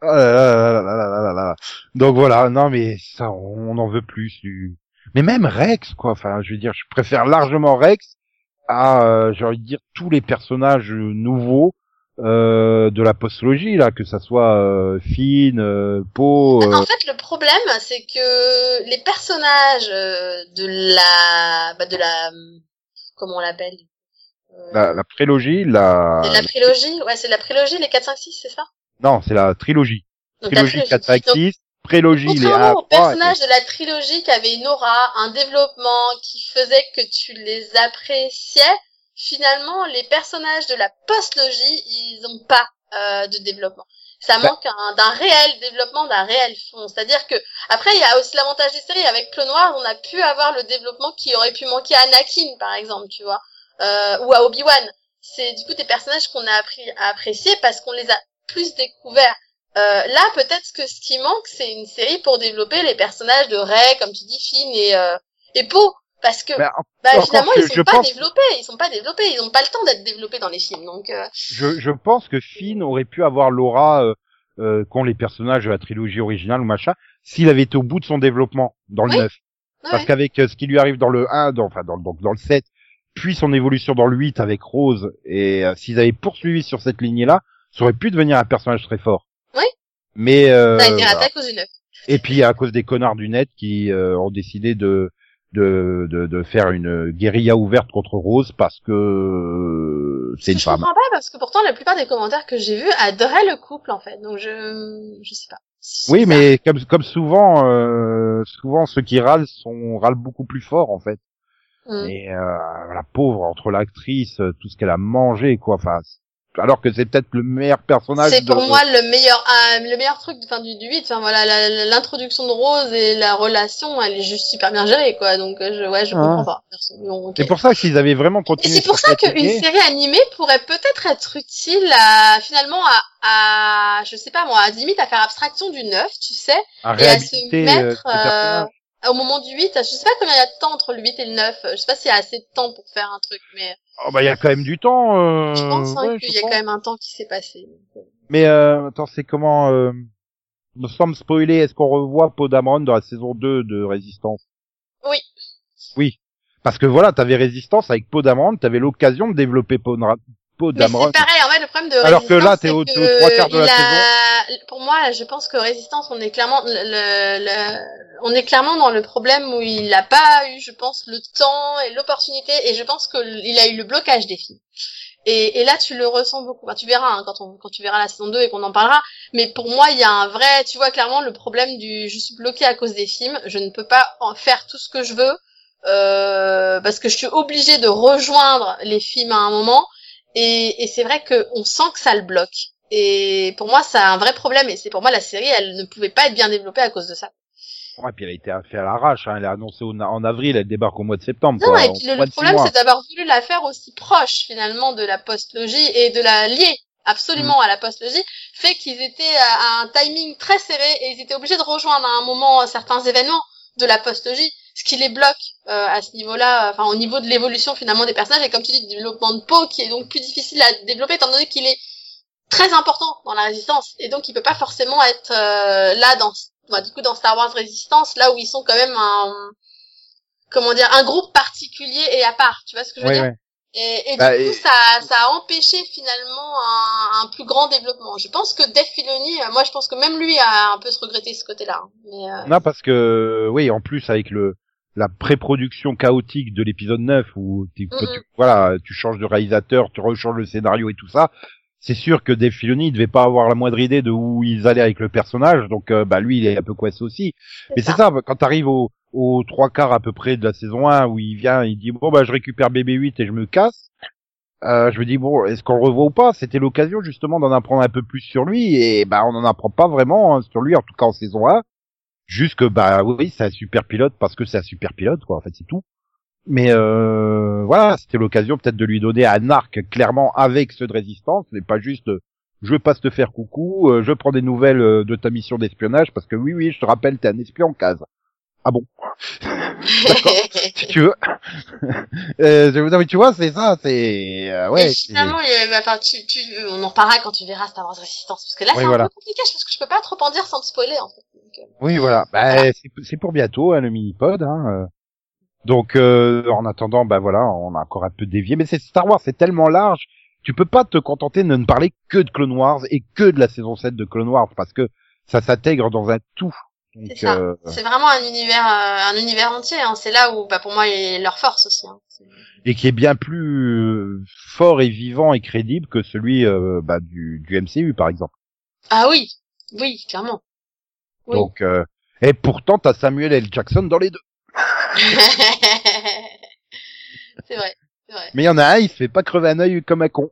Voilà. Donc voilà, non mais ça, on en veut plus. Mais même Rex, quoi. Enfin, je veux dire, je préfère largement Rex à, euh, j'ai envie de dire, tous les personnages euh, nouveaux euh, de la postlogie là, que ça soit euh, Finn, euh, Poe. euh, En fait, le problème, c'est que les personnages euh, de la, bah, de la, comment on l'appelle Euh, la, la prélogie, la... C'est la prélogie, ouais, c'est la prélogie, les 4, 5, 6, c'est ça? Non, c'est la trilogie. Donc, la Trilogie trilogie. 4 5 Donc, 6, prélogie les Contrairement A3. aux personnages de la trilogie qui avaient une aura, un développement qui faisait que tu les appréciais, finalement, les personnages de la postlogie, ils ont pas euh, de développement. Ça Bah. manque un- d'un réel développement, d'un réel fond. C'est-à-dire que après, il y a aussi l'avantage des séries. Avec Clone Wars, on a pu avoir le développement qui aurait pu manquer à Anakin, par exemple, tu vois, euh, ou à Obi-Wan. C'est du coup des personnages qu'on a appris à apprécier parce qu'on les a plus découverts. Euh, là, peut-être que ce qui manque, c'est une série pour développer les personnages de Rey, comme tu dis, Finn et euh, et Poe, parce que Mais en- bah, finalement que ils sont pas pense- développés, ils sont pas développés, ils ont pas le temps d'être développés dans les films, donc euh, je, je pense que Finn aurait pu avoir l'aura euh, euh, qu'ont les personnages de la trilogie originale ou machin, s'il avait été au bout de son développement dans le Oui. 9. ouais. Parce qu'avec euh, ce qui lui arrive dans le 1, dans, enfin dans, dans, dans le 7, puis son évolution dans le 8 avec Rose, et euh, s'ils avaient poursuivi sur cette lignée-là, ça aurait pu devenir un personnage très fort. Oui. Mais euh, ça a été raté à cause du neuf. et puis à cause des connards du net qui euh, ont décidé de, de de de faire une guérilla ouverte contre Rose parce que euh, c'est une je femme. comprends pas parce que pourtant la plupart des commentaires que j'ai vus adoraient le couple en fait, donc je je sais pas. Oui, bizarre. mais comme comme souvent, euh, souvent ceux qui râlent sont râlent beaucoup plus fort en fait. Mm. Et euh, la pauvre entre l'actrice, tout ce qu'elle a mangé, quoi. Enfin, alors que c'est peut-être le meilleur personnage. C'est pour de- moi le meilleur euh, le meilleur truc enfin du du 8 enfin voilà l'introduction de Rose et la relation elle est juste super bien gérée quoi donc euh, je ouais je Ah. comprends pas. Bon. C'est pour ça qu'ils avaient vraiment Et continué. c'est pour ça qu'une série animée pourrait peut-être être utile à, finalement à, à, je sais pas moi, à limite à faire abstraction du 9, tu sais, à et à se euh, mettre euh, au moment du 8. Je sais pas combien il y a de temps entre le 8 et le 9. Je sais pas s'il y a assez de temps pour faire un truc, mais Oh, bah il y a quand même du temps. Euh... je pense hein, ouais, qu'il y a quand même un temps qui s'est passé. Mais euh, attends, c'est comment euh... Sans me spoiler, est-ce qu'on revoit Poe Dameron dans la saison 2 de Résistance? Oui. Oui. Parce que voilà, t'avais Résistance avec Poe Dameron, t'avais l'occasion de développer Poe Mais c'est pareil, le problème de Alors que là, t'es au- que trois quarts de la a- Pour moi, je pense que Résistance, on est clairement, le, le- le- on est clairement dans le problème où il n'a pas eu, je pense, le temps et l'opportunité, et je pense qu'il a eu le blocage des films. Et, et là, tu le ressens beaucoup. Enfin, tu verras hein, quand, on, quand tu verras la saison 2 et qu'on en parlera. Mais pour moi, il y a un vrai, tu vois clairement le problème du, je suis bloqué à cause des films. Je ne peux pas en faire tout ce que je veux euh, parce que je suis obligée de rejoindre les films à un moment. Et, et c'est vrai qu'on sent que ça le bloque. Et pour moi, ça a un vrai problème. Et c'est pour moi la série, elle ne pouvait pas être bien développée à cause de ça. Ouais, puis elle a été fait à l'arrache, hein. elle a annoncé au- en avril, elle débarque au mois de septembre. Non, quoi, et puis le, problème, c'est d'avoir voulu la faire aussi proche finalement de la postlogie et de la lier absolument à la postlogie, fait qu'ils étaient à, à un timing très serré et ils étaient obligés de rejoindre à un moment certains événements de la postlogie, ce qui les bloque euh, à ce niveau-là, enfin au niveau de l'évolution finalement des personnages. Et comme tu dis, du développement de Poe qui est donc plus difficile à développer étant donné qu'il est très important dans la résistance. Et donc il peut pas forcément être euh, là dans bah, du coup dans Star Wars Résistance là où ils sont quand même un comment dire un groupe particulier et à part. Tu vois ce que je veux dire ouais. et, et Bah, du coup et- ça ça a empêché finalement un, un plus grand développement. Je pense que Dave Filoni euh, moi je pense que même lui a un peu se regretté ce côté là mais euh, Non, parce que, oui, en plus, avec le, la pré-production chaotique de l'épisode 9, où tu, tu- voilà, tu changes de réalisateur, tu rechanges le scénario et tout ça, c'est sûr que Dave Filoni, il devait pas avoir la moindre idée de où ils allaient avec le personnage, donc, euh, bah, lui, il est un peu coincé aussi. Mais c'est ça, quand t'arrives au, aux trois quarts à peu près de la saison 1 où il vient, il dit bon bah je récupère BB8 et je me casse. Euh, je me dis bon, est-ce qu'on le revoit ou pas? C'était l'occasion justement d'en apprendre un peu plus sur lui et bah on n'en apprend pas vraiment hein, sur lui en tout cas en saison 1. Juste que bah oui c'est un super pilote parce que c'est un super pilote quoi en fait c'est tout. Mais euh, voilà c'était l'occasion peut-être de lui donner un arc clairement avec ceux de résistance, mais pas juste je passe te faire coucou, euh, je prends des nouvelles euh, de ta mission d'espionnage parce que oui oui je te rappelle t'es un espion en case. Ah bon? D'accord, si tu veux. euh, non, mais tu vois, c'est ça, c'est... Euh, ouais, et finalement, il, enfin, tu, tu, on en reparlera quand tu verras Star Wars Resistance, parce que là, Oui, c'est un voilà. peu compliqué, parce que je peux pas trop en dire sans te spoiler, en fait. Oui, voilà. Bah, c'est- pour bientôt, hein, le mini-pod. Hein. euh. Donc, euh, en attendant, bah voilà, on a encore un peu dévié. Mais c'est Star Wars, c'est tellement large, tu peux pas te contenter de ne parler que de Clone Wars et que de la saison 7 de Clone Wars, parce que ça s'intègre dans un tout. C'est euh, c'est vraiment un univers, euh, un univers entier, hein. C'est là où, bah, pour moi, est leur force aussi, hein. Et qui est bien plus fort et vivant et crédible que celui bah, du, du MCU, par exemple. Ah oui. Oui, clairement. Oui. Donc, euh, et pourtant, t'as Samuel L. Jackson dans les deux. c'est vrai. C'est vrai. Mais il y en a un, il se fait pas crever un œil comme un con.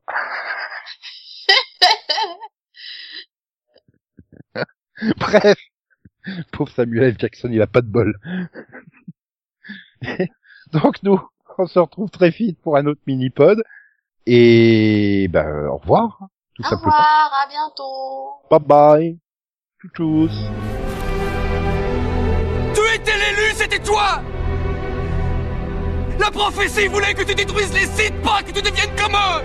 Bref. Pauvre Samuel L. Jackson, il a pas de bol. Donc nous, on se retrouve très vite pour un autre mini-pod. Et ben, au revoir, tout Au simplement. revoir, à bientôt. Bye bye. Tchous. Toi. La prophétie voulait que tu détruises les sites, pas que tu deviennes comme eux.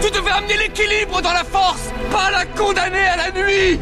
Tu devais amener l'équilibre dans la force, pas la condamner à la nuit